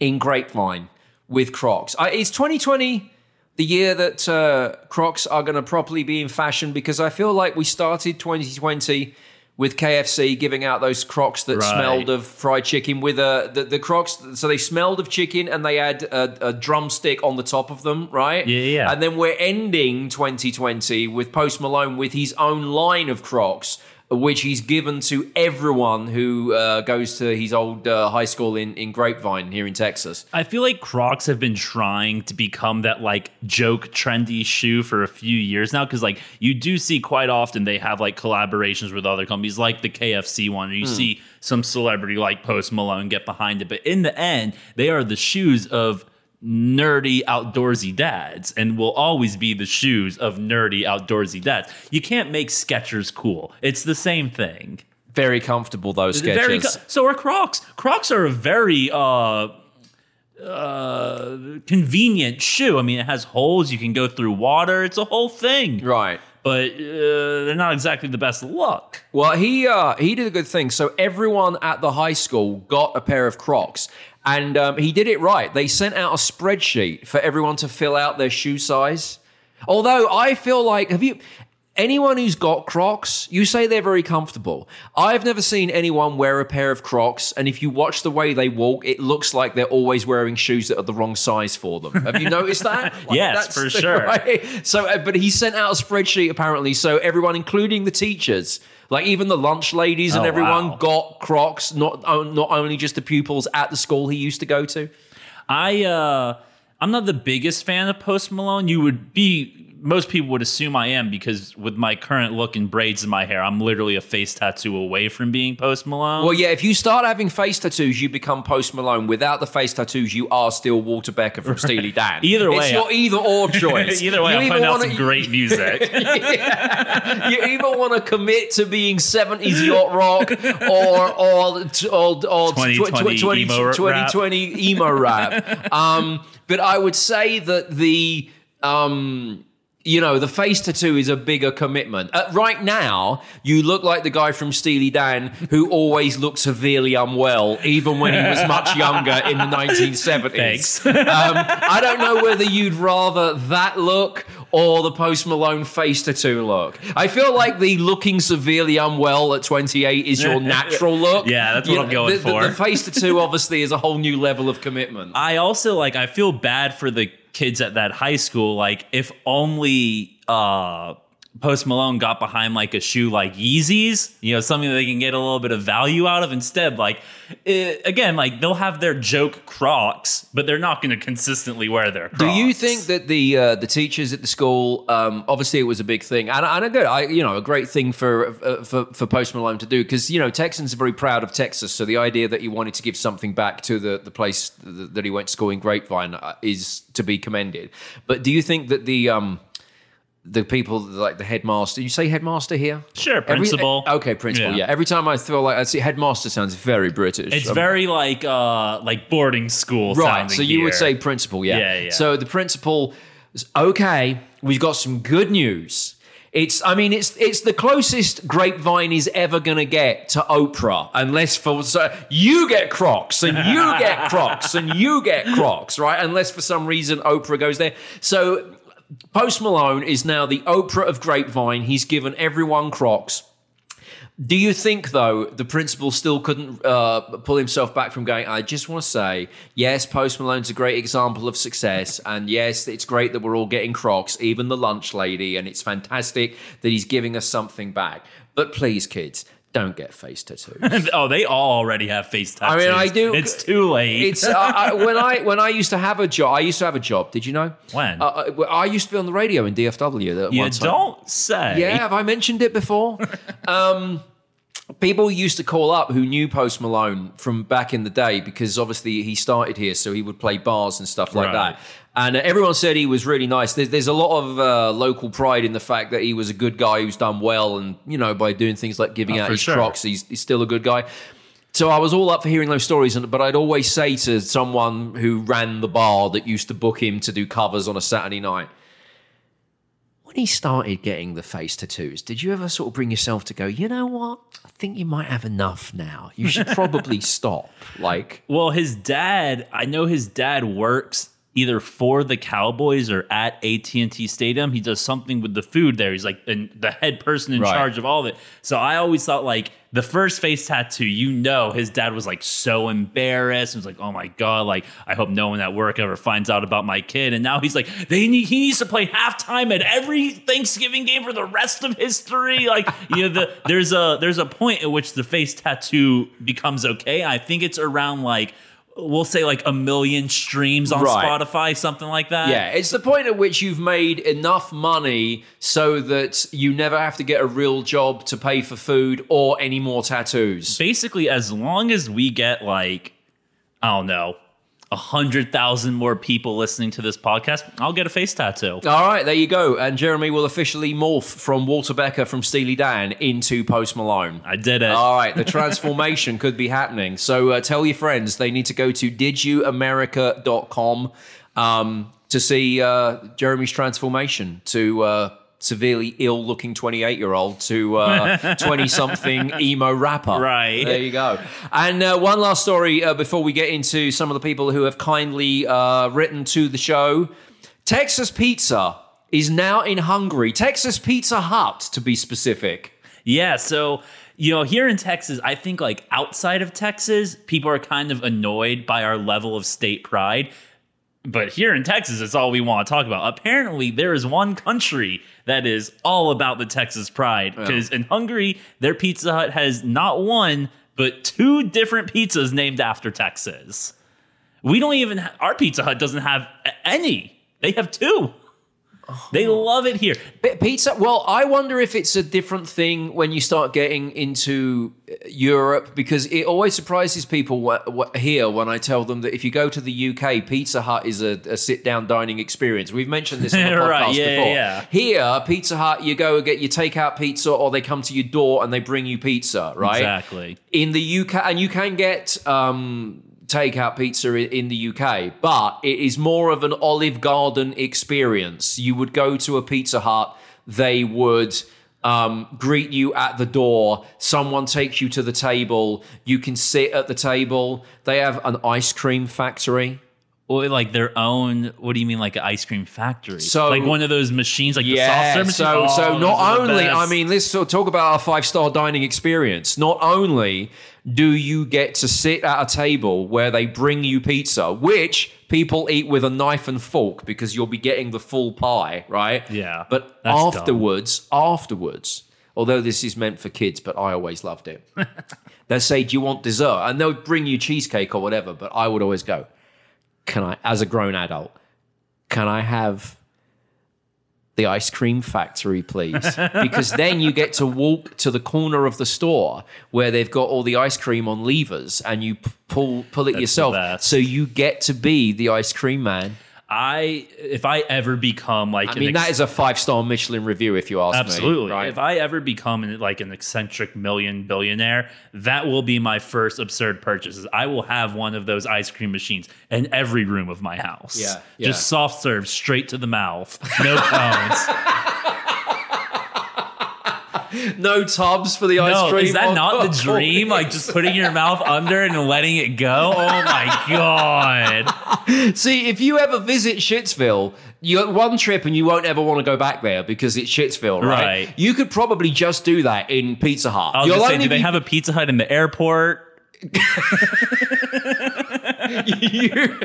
in Grapevine with Crocs. Uh, is 2020 the year that uh, Crocs are going to properly be in fashion? Because I feel like we started 2020 with KFC giving out those Crocs that Right. smelled of fried chicken with a the, the Crocs. So they smelled of chicken and they had a, a drumstick on the top of them, right? Yeah, yeah. And then we're ending 2020 with Post Malone with his own line of Crocs, which he's given to everyone who uh, goes to his old uh, high school in, in Grapevine here in Texas. I feel like Crocs have been trying to become that like joke trendy shoe for a few years now because like you do see quite often they have like collaborations with other companies like the KFC one or you see some celebrity like Post Malone get behind it but in the end they are the shoes of nerdy outdoorsy dads and will always be the shoes of nerdy outdoorsy dads. You can't make Skechers cool. It's the same thing. Very comfortable, though co- so are Crocs. Crocs are a very uh uh convenient shoe. I mean, it has holes. You can go through water. It's a whole thing. right. But uh, they're not exactly the best look. Well, he uh, he did a good thing. So everyone at the high school got a pair of Crocs, and um, he did it right. They sent out a spreadsheet for everyone to fill out their shoe size. Although I feel like, have you? Anyone who's got Crocs, you say they're very comfortable. I've never seen anyone wear a pair of Crocs, and if you watch the way they walk, it looks like they're always wearing shoes that are the wrong size for them. Have you noticed that? Like, Yes, that's for the- sure. right? So, uh, but he sent out a spreadsheet apparently, so everyone, including the teachers, like even the lunch ladies and Oh, everyone, wow. got Crocs. Not not only just the pupils at the school he used to go to. I uh I'm not the biggest fan of Post Malone. You would be most people would assume I am because with my current look and braids in my hair, I'm literally a face tattoo away from being Post Malone. Well, yeah, if you start having face tattoos, you become Post Malone. Without the face tattoos, you are still Walter Becker from Steely Dan. Either way, it's your either or choice. Either way, You I'm putting out some great music. you either want to commit to being 70s yacht rock or or or, or 2020 emo rap. 2020 emo rap. Um, but I would say that the um, you know, the face tattoo is a bigger commitment. Uh, right now, you look like the guy from Steely Dan who always looked severely unwell, even when he was much younger in the 1970s. Thanks. Um, I don't know whether you'd rather that look or the Post Malone face tattoo look. I feel like the looking severely unwell at 28 is your natural look. Yeah, that's what I'm going the, the- for. The, face tattoo obviously is a whole new level of commitment. I also like I feel bad for the kids at that high school. Like if only uh Post Malone got behind like a shoe like Yeezys, you know, something that they can get a little bit of value out of instead. Like it, again, like they'll have their joke Crocs, but they're not going to consistently wear their Crocs. Do you think that the uh, the teachers at the school, um, obviously it was a big thing, and, and a good, I you know, a great thing for uh, for, for Post Malone to do because you know Texans are very proud of Texas, so the idea that he wanted to give something back to the the place that he went to school in Grapevine uh, is to be commended. But do you think that the um, the people like the headmaster, you say headmaster here? Sure, Every- principal. okay, principal. Yeah. Yeah. Every time I feel like I see headmaster sounds very British. It's Um, very like uh like boarding school. Right. sounding So you would say principal, yeah. Yeah, yeah. So the principal, is, okay, we've got some good news. It's, I mean, it's it's the closest Grapevine is ever gonna get to Oprah, unless for so you get Crocs and you get Crocs and you get Crocs, right? Unless for some reason Oprah goes there. So Post Malone is now the Oprah of Grapevine. He's given everyone Crocs. Do you think, though, the principal still couldn't uh, pull himself back from going? I just want to say, yes, Post Malone's a great example of success, and yes, it's great that we're all getting Crocs, even the lunch lady, and it's fantastic that he's giving us something back. But please, kids, don't get face tattoos. oh, they all already have face tattoos. I mean, I do- It's too late. It's uh, I, when I when I used to have a job. I used to have a job. Did you know? When? Uh, uh, I used to be on the radio in DFW. You don't say. Yeah, have I mentioned it before? um, people used to call up who knew Post Malone from back in the day because obviously he started here, so he would play bars and stuff like Right. that. And everyone said he was really nice. There's, there's a lot of uh, local pride in the fact that he was a good guy who's done well, and you know by doing things like giving Oh, out his sure. Crocs, he's, he's still a good guy. So I was all up for hearing those stories, and but I'd always say to someone who ran the bar that used to book him to do covers on a Saturday night, when he started getting the face tattoos, did you ever sort of bring yourself to go, you know what? I think you might have enough now. You should probably stop. Like, Well, his dad, I know his dad works either for the Cowboys or at AT&T Stadium. He does something with the food there. He's like the, the head person in Right. charge of all of it. So I always thought like the first face tattoo, you know, his dad was like so embarrassed. He was like, "Oh my god, like I hope no one at work ever finds out about my kid." And now he's like, "They need he needs to play halftime at every Thanksgiving game for the rest of history." Like, you know, the there's a there's a point at which the face tattoo becomes okay. I think it's around like we'll say like a million streams on Right. Spotify, something like that. yeah, it's the point at which you've made enough money so that you never have to get a real job to pay for food or any more tattoos. basically as long as we get like i don't know hundred thousand more people listening to this podcast i'll get a face tattoo All right, there you go. And Jeremy will officially morph from Walter Becker from Steely Dan into Post Malone. i did it All right, the transformation could be happening. So uh, tell your friends they need to go to didyouamerica.com um, to see uh, Jeremy's transformation to uh, severely ill looking 28 year old to 20 something emo rapper. Right. There you go. And uh, one last story uh, before we get into some of the people who have kindly uh, written to the show Texas Pizza is now in Hungary. Texas Pizza Hut, to be specific. yeah so you know here in texas i think like outside of texas people are kind of annoyed by our level of state pride but here in Texas, it's all we want to talk about. Apparently, there is one country that is all about the Texas pride. Because in Hungary, their Pizza Hut has not one, but two different pizzas named after Texas. We don't even, ha- our Pizza Hut doesn't have any. They have two. They oh. love it here. Pizza. Well, I wonder if it's a different thing when you start getting into Europe because it always surprises people wh- wh- here when I tell them that if you go to the UK, Pizza Hut is a, a sit-down dining experience. We've mentioned this on the podcast Right, yeah, before. yeah. Here, Pizza Hut, you go and get your takeout pizza, or they come to your door and they bring you pizza. Right? Exactly. in the UK, and you can get um, takeout pizza in the UK, but it is more of an Olive Garden experience. You would go to a Pizza Hut, they would um, greet you at the door, someone takes you to the table, you can sit at the table. They have an ice cream factory. Or like their own, what do you mean, like an ice cream factory? So- like one of those machines, like the soft Yeah, serve so machine? so Oh, not those are the only I mean let's talk about our five star dining experience. Not only do you get to sit at a table where they bring you pizza, which people eat with a knife and fork because you'll be getting the full pie, right? Yeah, But that's dumb. afterwards, afterwards, although this is meant for kids, but I always loved it. They'll say, "Do you want dessert?" And they'll bring you cheesecake or whatever. But I would always go, "Can I?" As a grown adult, can I have the ice cream factory, please? because then you get to walk to the corner of the store where they've got all the ice cream on levers, and you pull pull it the yourself. So you get to be the ice cream man. I if I ever become like I mean, ex- that is a five star Michelin review, if you ask me. absolutely right? if I ever become an, like an eccentric million billionaire, that will be my first absurd purchases. I will have one of those ice cream machines in every room of my house. Yeah, yeah. just soft serve straight to the mouth, no cones. no tubs for the ice no, cream. is that not the dream? Like just putting your mouth under and letting it go. Oh my god. See, if you ever visit Shitsville, you got one trip and you won't ever want to go back there because it's Shitsville, right? Right. You could probably just do that in Pizza Hut. I was You'll gonna say, do they have a Pizza Hut in the airport? you,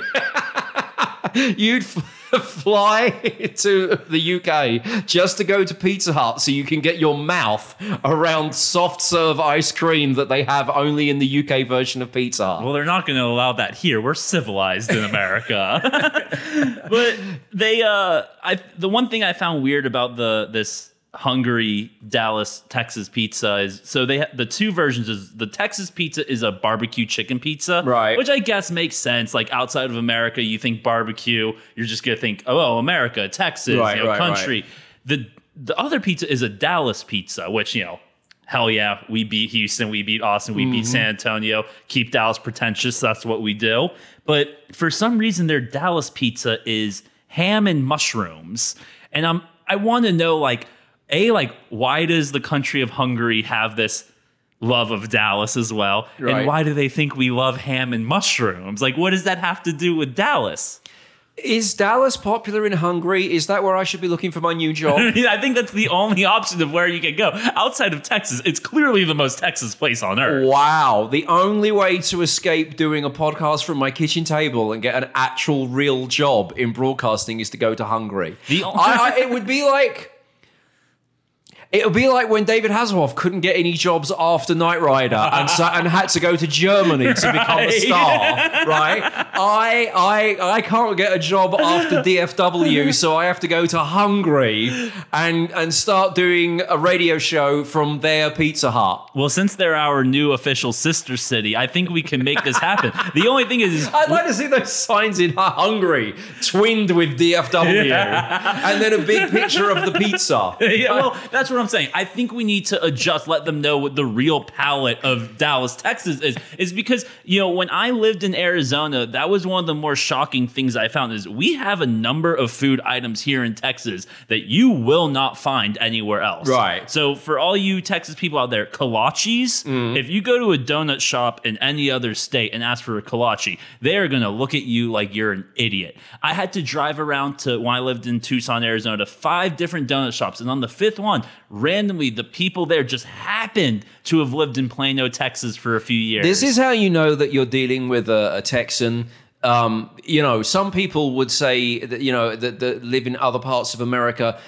you'd fly to the UK just to go to Pizza Hut so you can get your mouth around soft serve ice cream that they have only in the UK version of Pizza Hut. Well, they're not going to allow that here. We're civilized in America. but they, uh, I, the one thing I found weird about the this Hungary Dallas Texas pizza is so they ha- the two versions is the Texas pizza is a barbecue chicken pizza, Right. Which I guess makes sense. Like outside of America, you think barbecue, you're just gonna think, oh, oh America, Texas, Right, you know, right, country. The the other pizza is a Dallas pizza, which you know. Hell yeah, we beat Houston, we beat Austin, we beat mm-hmm. San Antonio. Keep Dallas pretentious, that's what we do. But for some reason, their Dallas pizza is ham and mushrooms, and I'm I want to know like a like why does the country of Hungary have this love of Dallas as well, Right. and why do they think we love ham and mushrooms? Like, what does that have to do with Dallas? Is Dallas popular in Hungary? Is that where I should be looking for my new job? I think that's the only option of where you can go outside of Texas. It's clearly the most Texas place on earth. Wow, the only way to escape doing a podcast from my kitchen table and get an actual real job in broadcasting is to go to Hungary. The- I, I, it would be like. It would be like when David Hasselhoff couldn't get any jobs after Knight Rider and, so, and had to go to Germany to become a star, right? I, I, I can't get a job after DFW, so I have to go to Hungary and, and start doing a radio show from their Pizza Hut. Well, since they're our new official sister city, I think we can make this happen. the only thing is, I'd like to see those signs in Hungary, twinned with DFW, and then a big picture of the pizza. yeah, well, that's what I'm saying. I think we need to adjust, let them know what the real palate of Dallas, Texas is. Is because, you know, when I lived in Arizona, that was one of the more shocking things I found is we have a number of food items here in Texas that you will not find anywhere else. Right. So for all you Texas people out there, kolaches, mm-hmm. if you go to a donut shop in any other state and ask for a kolache, they are going to look at you like you're an idiot. I had to drive around to when I lived in Tucson, Arizona, to five different donut shops, and on the fifth one, randomly the people there just happened to have lived in Plano, Texas for a few years. This is how you know that you're dealing with a, a Texan. Um, you know, some people would say that you know that, that live in other parts of America.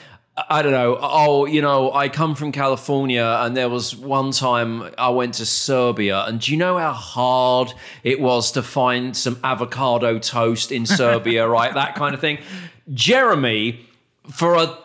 I don't know. Oh, you know, I come from California, and there was one time I went to Serbia, and do you know how hard it was to find some avocado toast in Serbia, right? That kind of thing. Jeremy, for a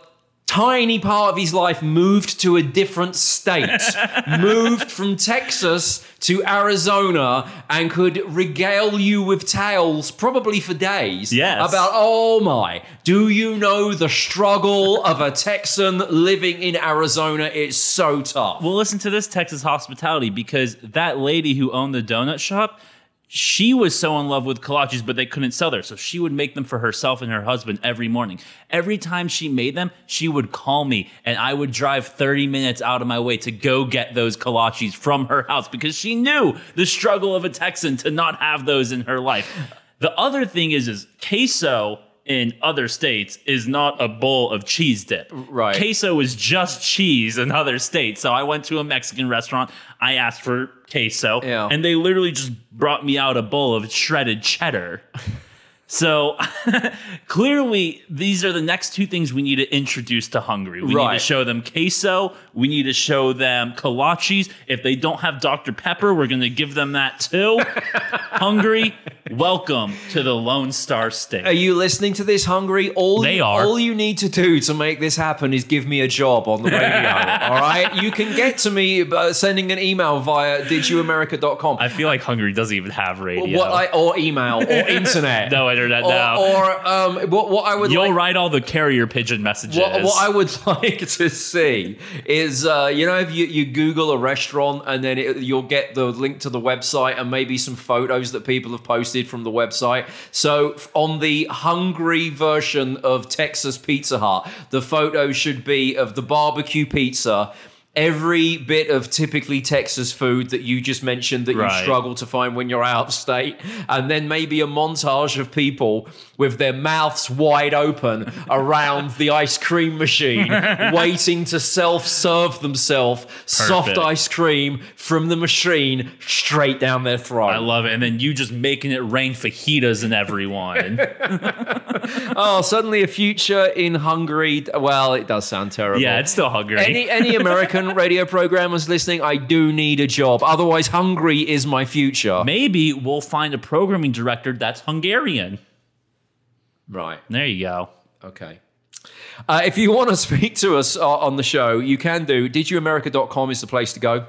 tiny part of his life moved to a different state, moved from Texas to Arizona, and could regale you with tales, probably for days, Yes. about, oh my, do you know the struggle of a Texan living in Arizona? It's so tough. Well, listen to this Texas hospitality because that lady who owned the donut shop, she was so in love with kolaches, but they couldn't sell there. So she would make them for herself and her husband every morning. Every time she made them, she would call me and I would drive 30 minutes out of my way to go get those kolaches from her house because she knew the struggle of a Texan to not have those in her life. The other thing is, is queso in other states is not a bowl of cheese dip. Right. Queso is just cheese in other states. So I went to a Mexican restaurant. I asked for queso, Yeah. and they literally just brought me out a bowl of shredded cheddar. So clearly, these are the next two things we need to introduce to Hungary. We need to show them queso. We need to show them kolaches. If they don't have Dr. Pepper, we're going to give them that too. Hungary, welcome to the Lone Star State. Are you listening to this, Hungary? All They you, are. All you need to do to make this happen is give me a job on the radio. all right, you can get to me uh, sending an email via didyouamerica.com. I feel like Hungary doesn't even have radio. What I, or email or internet. no internet or, now. or um, what, what I would You'll like, write all the carrier pigeon messages. what, what I would like to see is, uh, you know, if you, you Google a restaurant and then it, you'll get the link to the website and maybe some photos that people have posted from the website. So on the Hungary version of Texas Pizza Hut, the photo should be of the barbecue pizza. Every bit of typically Texas food that you just mentioned that Right. you struggle to find when you're out of state, and then maybe a montage of people with their mouths wide open around the ice cream machine, waiting to self-serve themselves soft ice cream from the machine straight down their throat. I love it. And then you just making it rain fajitas in everyone. oh, suddenly a future in Hungary. Well, it does sound terrible. yeah, it's still hungry. Any any American radio programmers listening, I do need a job. Otherwise, Hungary is my future. Maybe we'll find a programming director that's Hungarian. Right. There you go. Okay. Uh, if you want to speak to us uh, on the show, you can do. DidYouAmerica.com is the place to go.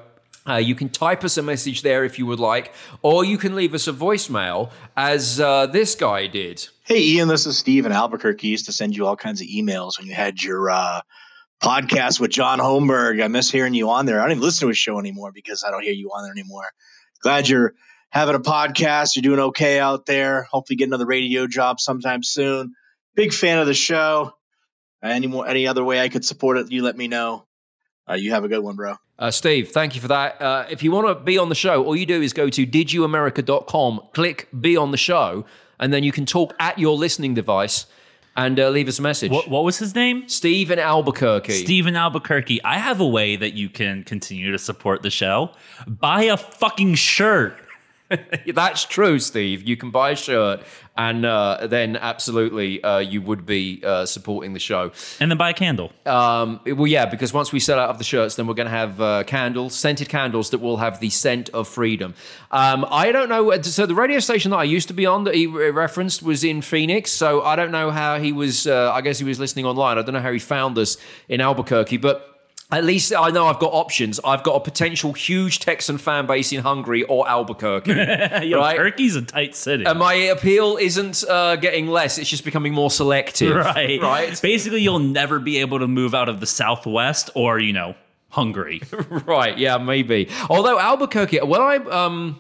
Uh, you can type us a message there if you would like, or you can leave us a voicemail, as uh, this guy did. Hey, Ian, this is Steve in Albuquerque. Used to send you all kinds of emails when you had your uh, podcast with John Holmberg. I miss hearing you on there. I don't even listen to his show anymore because I don't hear you on there anymore. Glad you're having a podcast. You're doing okay out there. Hopefully, get another radio job sometime soon. Big fan of the show. Any more, any other way I could support it, you let me know. Uh, you have a good one, bro. Uh, Steve, thank you for that. Uh, if you want to be on the show, all you do is go to didyouamerica.com, click be on the show, and then you can talk at your listening device and uh, leave us a message. What, what was his name? Steve in Albuquerque. Stephen Albuquerque. I have a way that you can continue to support the show. Buy a fucking shirt. That's true, Steve. You can buy a shirt, and uh, then absolutely uh, you would be uh, supporting the show. And then buy a candle. Um, well, yeah, because once we sell out of the shirts, then we're going to have uh, candles, scented candles that will have the scent of freedom. Um, I don't know. So the radio station that I used to be on that he referenced was in Phoenix. So I don't know how he was. Uh, I guess he was listening online. I don't know how he found us in Albuquerque, but. At least I know I've got options. I've got a potential huge Texan fan base in Hungary or Albuquerque. Yo, Right. Turkey's a tight city. and my appeal isn't uh, getting less; it's just becoming more selective. right. Right. Basically, you'll never be able to move out of the Southwest or, you know, Hungary. right yeah maybe although albuquerque when i um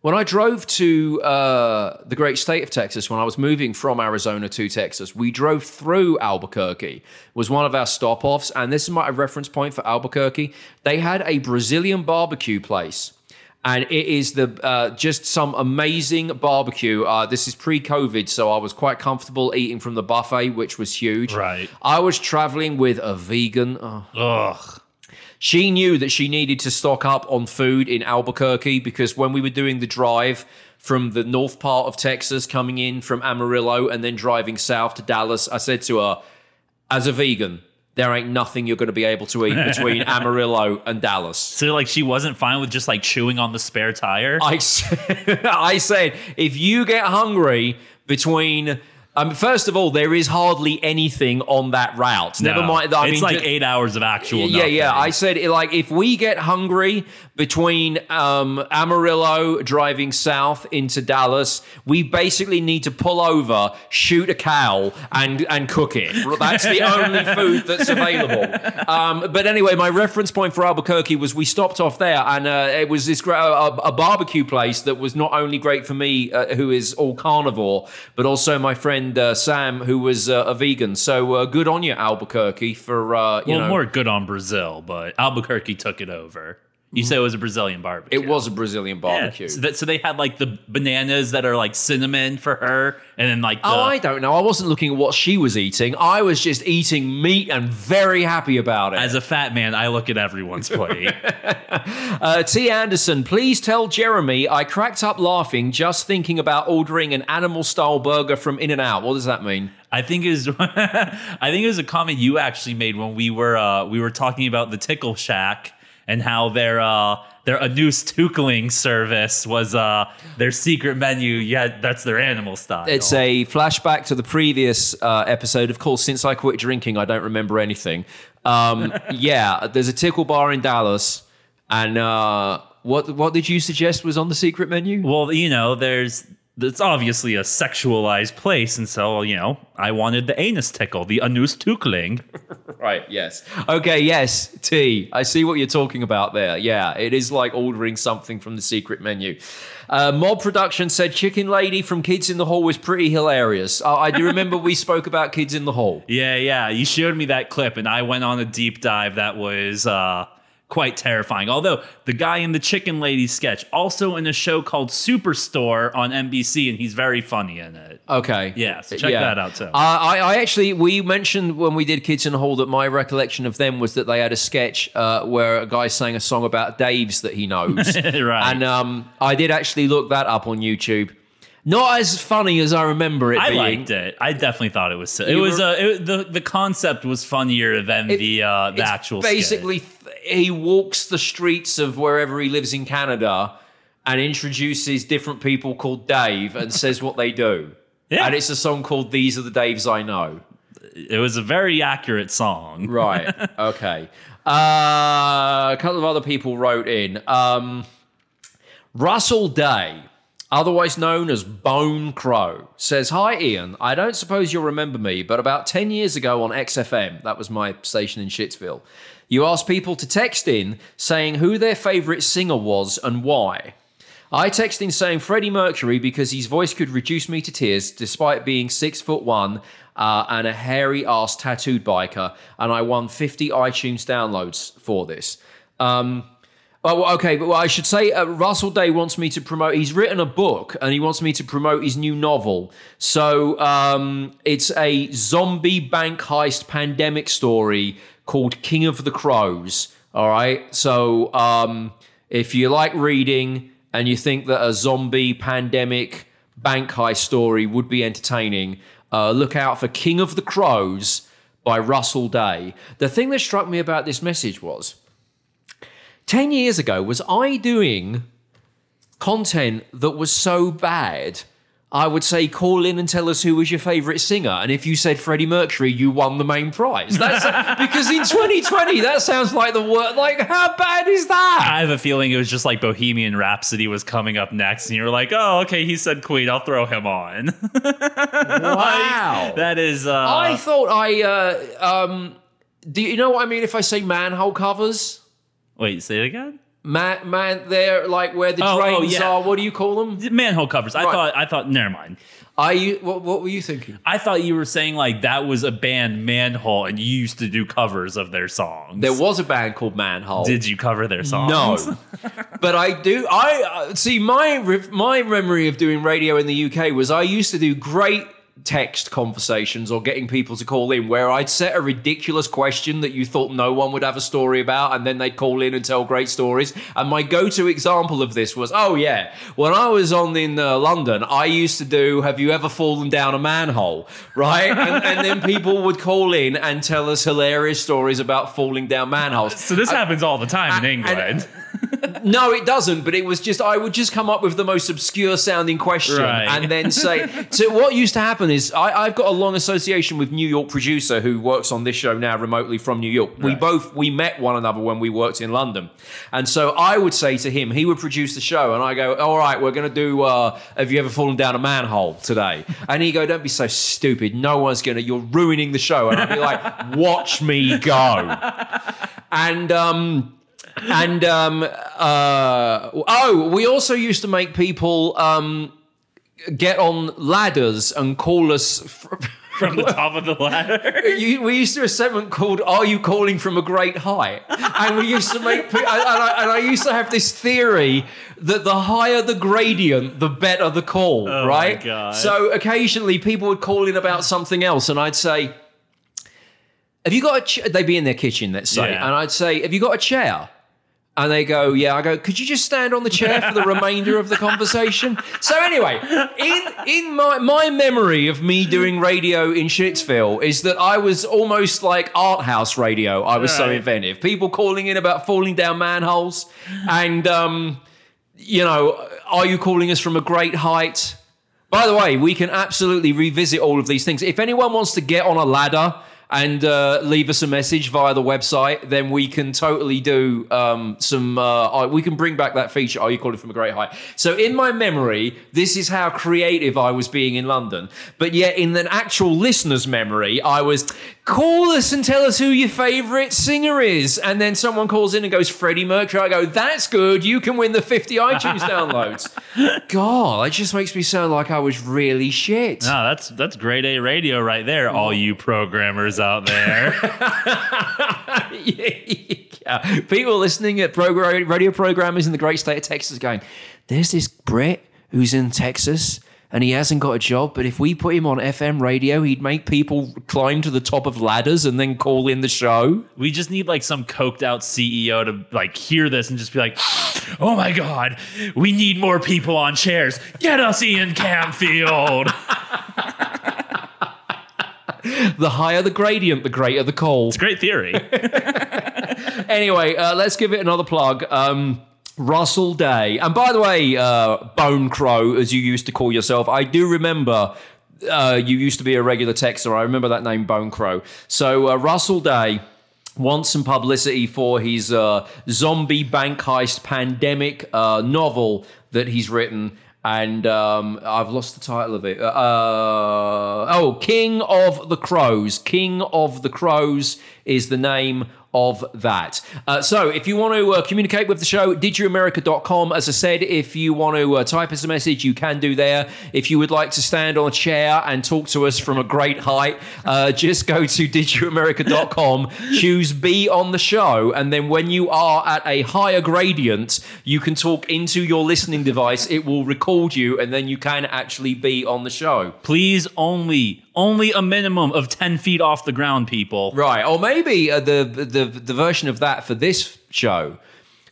when i drove to uh the great state of texas when i was moving from arizona to texas we drove through albuquerque was one of our stop offs and this is my reference point for albuquerque they had a brazilian barbecue place and it is the uh, just some amazing barbecue. Uh, this is pre-COVID, so I was quite comfortable eating from the buffet, which was huge. Right. I was traveling with a vegan. Oh, Ugh. She knew that she needed to stock up on food in Albuquerque because when we were doing the drive from the north part of Texas, coming in from Amarillo and then driving south to Dallas, I said to her, as a vegan, there ain't nothing you're going to be able to eat between Amarillo and Dallas. So, like, she wasn't fine with just like chewing on the spare tire. I said, I said, if you get hungry between, um, first of all, there is hardly anything on that route. Never No. mind. I it's mean, like ju- eight hours of actual. yeah, yeah. I said like if we get hungry between um, Amarillo driving south into Dallas, we basically need to pull over, shoot a cow, and and cook it. That's the only food that's available. Um, but anyway, my reference point for Albuquerque was we stopped off there, and uh, it was this a, a barbecue place that was not only great for me, uh, who is all carnivore, but also my friend uh, Sam, who was uh, a vegan. So uh, good on you, Albuquerque, for uh, you well, know. more good on Brazil, but Albuquerque took it over. You said it was a Brazilian barbecue. It was a Brazilian Yeah. barbecue. So, that, so they had like the bananas that are like cinnamon for her, and then like the, Oh, I don't know. I wasn't looking at what she was eating. I was just eating meat and very happy about it. as a fat man, I look at everyone's plate. Uh, T. Anderson, please tell Jeremy I cracked up laughing just thinking about ordering an animal style burger from In and Out. What does that mean? I think is I think it was a comment you actually made when we were uh, we were talking about the Tickle Shack and how their uh, their Anus Tukling service was uh, their secret menu. Yeah, that's their animal style. It's a flashback to the previous uh, episode. Of course, since I quit drinking, I don't remember anything. Um, yeah, there's a tickle bar in Dallas, and uh, what what did you suggest was on the secret menu? well, you know, there's it's obviously a sexualized place, and so you know, I wanted the anus tickle, the Anus Tukling. Right, yes. Okay, yes, T. I see what you're talking about there. Yeah, it is like ordering something from the secret menu. Uh, Mob Production said Chicken Lady from Kids in the Hall was pretty hilarious. Uh, I do remember we spoke about Kids in the Hall. Yeah, yeah. You showed me that clip, and I went on a deep dive that was uh, quite terrifying. Although the guy in the Chicken Lady sketch, also in a show called Superstore on NBC, and he's very funny in it. Okay. Yeah, so check that out, too. Uh, I, I actually, we mentioned when we did Kids in the Hall that my recollection of them was that they had a sketch uh, where a guy sang a song about Dave's that he knows. Right. And um, I did actually look that up on YouTube. Not as funny as I remember it I being. liked it. I definitely thought it was. si- It was uh, it, the the concept was funnier than It- the uh, the actual. skit. basically he walks the streets of wherever he lives in Canada and introduces different people called Dave and says what they do. Yeah. And it's a song called "These Are the Daves I Know." it was a very accurate song. Right. okay. Uh, a couple of other people wrote in. Um, Russell Day, otherwise known as Bone Crow, says, Hi, Ian. I don't suppose you'll remember me, but about 10 years ago on XFM, that was my station in Shittsville, you asked people to text in saying who their favorite singer was and why. I texted in saying Freddie Mercury because his voice could reduce me to tears despite being six foot one uh, and a hairy ass tattooed biker, and I won 50 iTunes downloads for this. Um, Oh, well, okay, but well, I should say uh, Russell Day wants me to promote. He's written a book and he wants me to promote his new novel. So um, it's a zombie bank heist pandemic story called King of the Crows. All right. So um, if you like reading and you think that a zombie pandemic bank heist story would be entertaining, uh, look out for King of the Crows by Russell Day. The thing that struck me about this message was. 10 years ago, was I doing content that was so bad? I would say, call in and tell us who was your favorite singer. And if you said Freddie Mercury, you won the main prize. That's because in 2020, that sounds like the word. Like, how bad is that? I have a feeling it was just like Bohemian Rhapsody was coming up next, and you were like, "Oh, okay, he said Queen. I'll throw him on." Wow. that is. Uh, I thought I. Uh, um, do you know what I mean if I say manhole covers? Wait, say it again. Man, man, they're like where the Oh, oh, drains yeah. are. What do you call them? Manhole covers. I Right. thought. I thought. Never mind. Are you? What, what were you thinking? I thought you were saying like that was a band Manhole, and you used to do covers of their songs. There was a band called Manhole. Did you cover their songs? No, but I do. I uh, see my re- my memory of doing radio in the UK was I used to do great text conversations or getting people to call in where I'd set a ridiculous question that you thought no one would have a story about and then they'd call in and tell great stories. And my go-to example of this was oh yeah when I was on in uh, London I used to do have you ever fallen down a manhole? Right? And, and then people would call in and tell us hilarious stories about falling down manholes. So this happens all the time in and- England. No, it doesn't. But it was just I would just come up with the most obscure sounding question Right. and then say. so what used to happen is I, I've got a long association with New York producer who works on this show now remotely from New York. We both we met one another when we worked in London, and so I would say to him, he would produce the show, and I go, "All right, we're going to do. Uh, have you ever fallen down a manhole today?" And he go, "Don't be so stupid. No one's going to. You're ruining the show." And I'd be like, "Watch me go." And um and um, uh, oh, we also used to make people um, get on ladders and call us. Fr- From the top of the ladder. you, we used to do a segment called "Are You Calling from a Great Height?" and we used to make. And I, and I used to have this theory that the higher the gradient, the better the call. Oh right? So occasionally people would call in about something else, and I'd say. Have you got a? Ch-? They'd be in their kitchen, let's say, Yeah. and I'd say, "Have you got a chair?" And they go, "Yeah." I go, "Could you just stand on the chair for the remainder of the conversation?" So anyway, in in my my memory of me doing radio in Shitsville is that I was almost like art house radio. I was so inventive. People calling in about falling down manholes, and um, you know, are you calling us from a great height? By the way, we can absolutely revisit all of these things. If anyone wants to get on a ladder and uh, leave us a message via the website, then we can totally do um, some. Uh, we can bring back that feature. Are you calling from a great height? So, in my memory, this is how creative I was being in London. But yet, in an actual listener's memory, I was call us and tell us who your favorite singer is. And then someone calls in and goes, Freddie Mercury. I go, that's good. You can win the 50 iTunes downloads. God, it just makes me sound like I was really shit. No, that's that's grade A radio right there. All you programmers out there. Yeah. People listening at program, radio programmers in the great state of Texas going, there's this Brit who's in Texas and he hasn't got a job, but if we put him on FM radio, he'd make people climb to the top of ladders and then call in the show. We just need like some coked out CEO to like hear this and just be like, "Oh my god, we need more people on chairs. Get us Ian Camfield." The higher the gradient, the greater the call. It's a great theory. anyway, uh, let's give it another plug. Um, Russell Day. And by the way, uh, Bone Crow, as you used to call yourself, I do remember uh, you used to be a regular texter. I remember that name, Bone Crow. So, uh, Russell Day wants some publicity for his uh, zombie bank heist pandemic uh, novel that he's written. And um, I've lost the title of it. Uh, oh, King of the Crows. King of the Crows is the name of that. Uh, so if you want to uh, communicate with the show, didyouamerica.com. As I said, if you want to uh, type us a message, you can do there. If you would like to stand on a chair and talk to us from a great height, uh, just go to didyouamerica.com, choose be on the show, and then when you are at a higher gradient, you can talk into your listening device. It will record you, and then you can actually be on the show. Please only only a minimum of 10 feet off the ground, people. Right. Or maybe uh, the, the the version of that for this show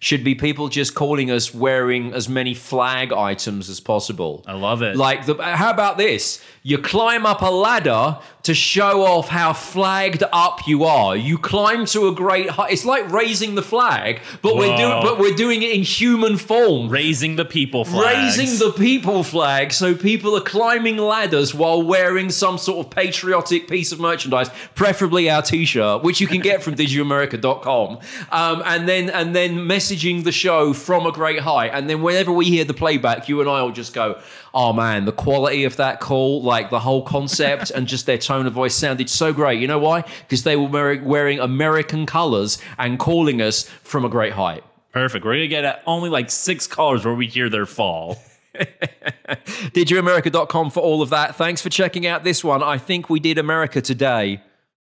should be people just calling us wearing as many flag items as possible. I love it. Like the how about this? You climb up a ladder to show off how flagged up you are. You climb to a great height. It's like raising the flag, but we're doing but we're doing it in human form. Raising the people flag. Raising the people flag, so people are climbing ladders while wearing some sort of patriotic piece of merchandise, preferably our T-shirt, which you can get from didyouamerica.com. um, and then and then messaging the show from a great height, and then whenever we hear the playback, you and I will just go, "Oh man, the quality of that call, like the whole concept, and just their tone of voice sounded so great." You know why? Because they were wearing American colors and calling us from a great height. Perfect. We're gonna get at only like six callers where we hear their fall. Didyouamerica.com for all of that. Thanks for checking out this one. I think we did America today.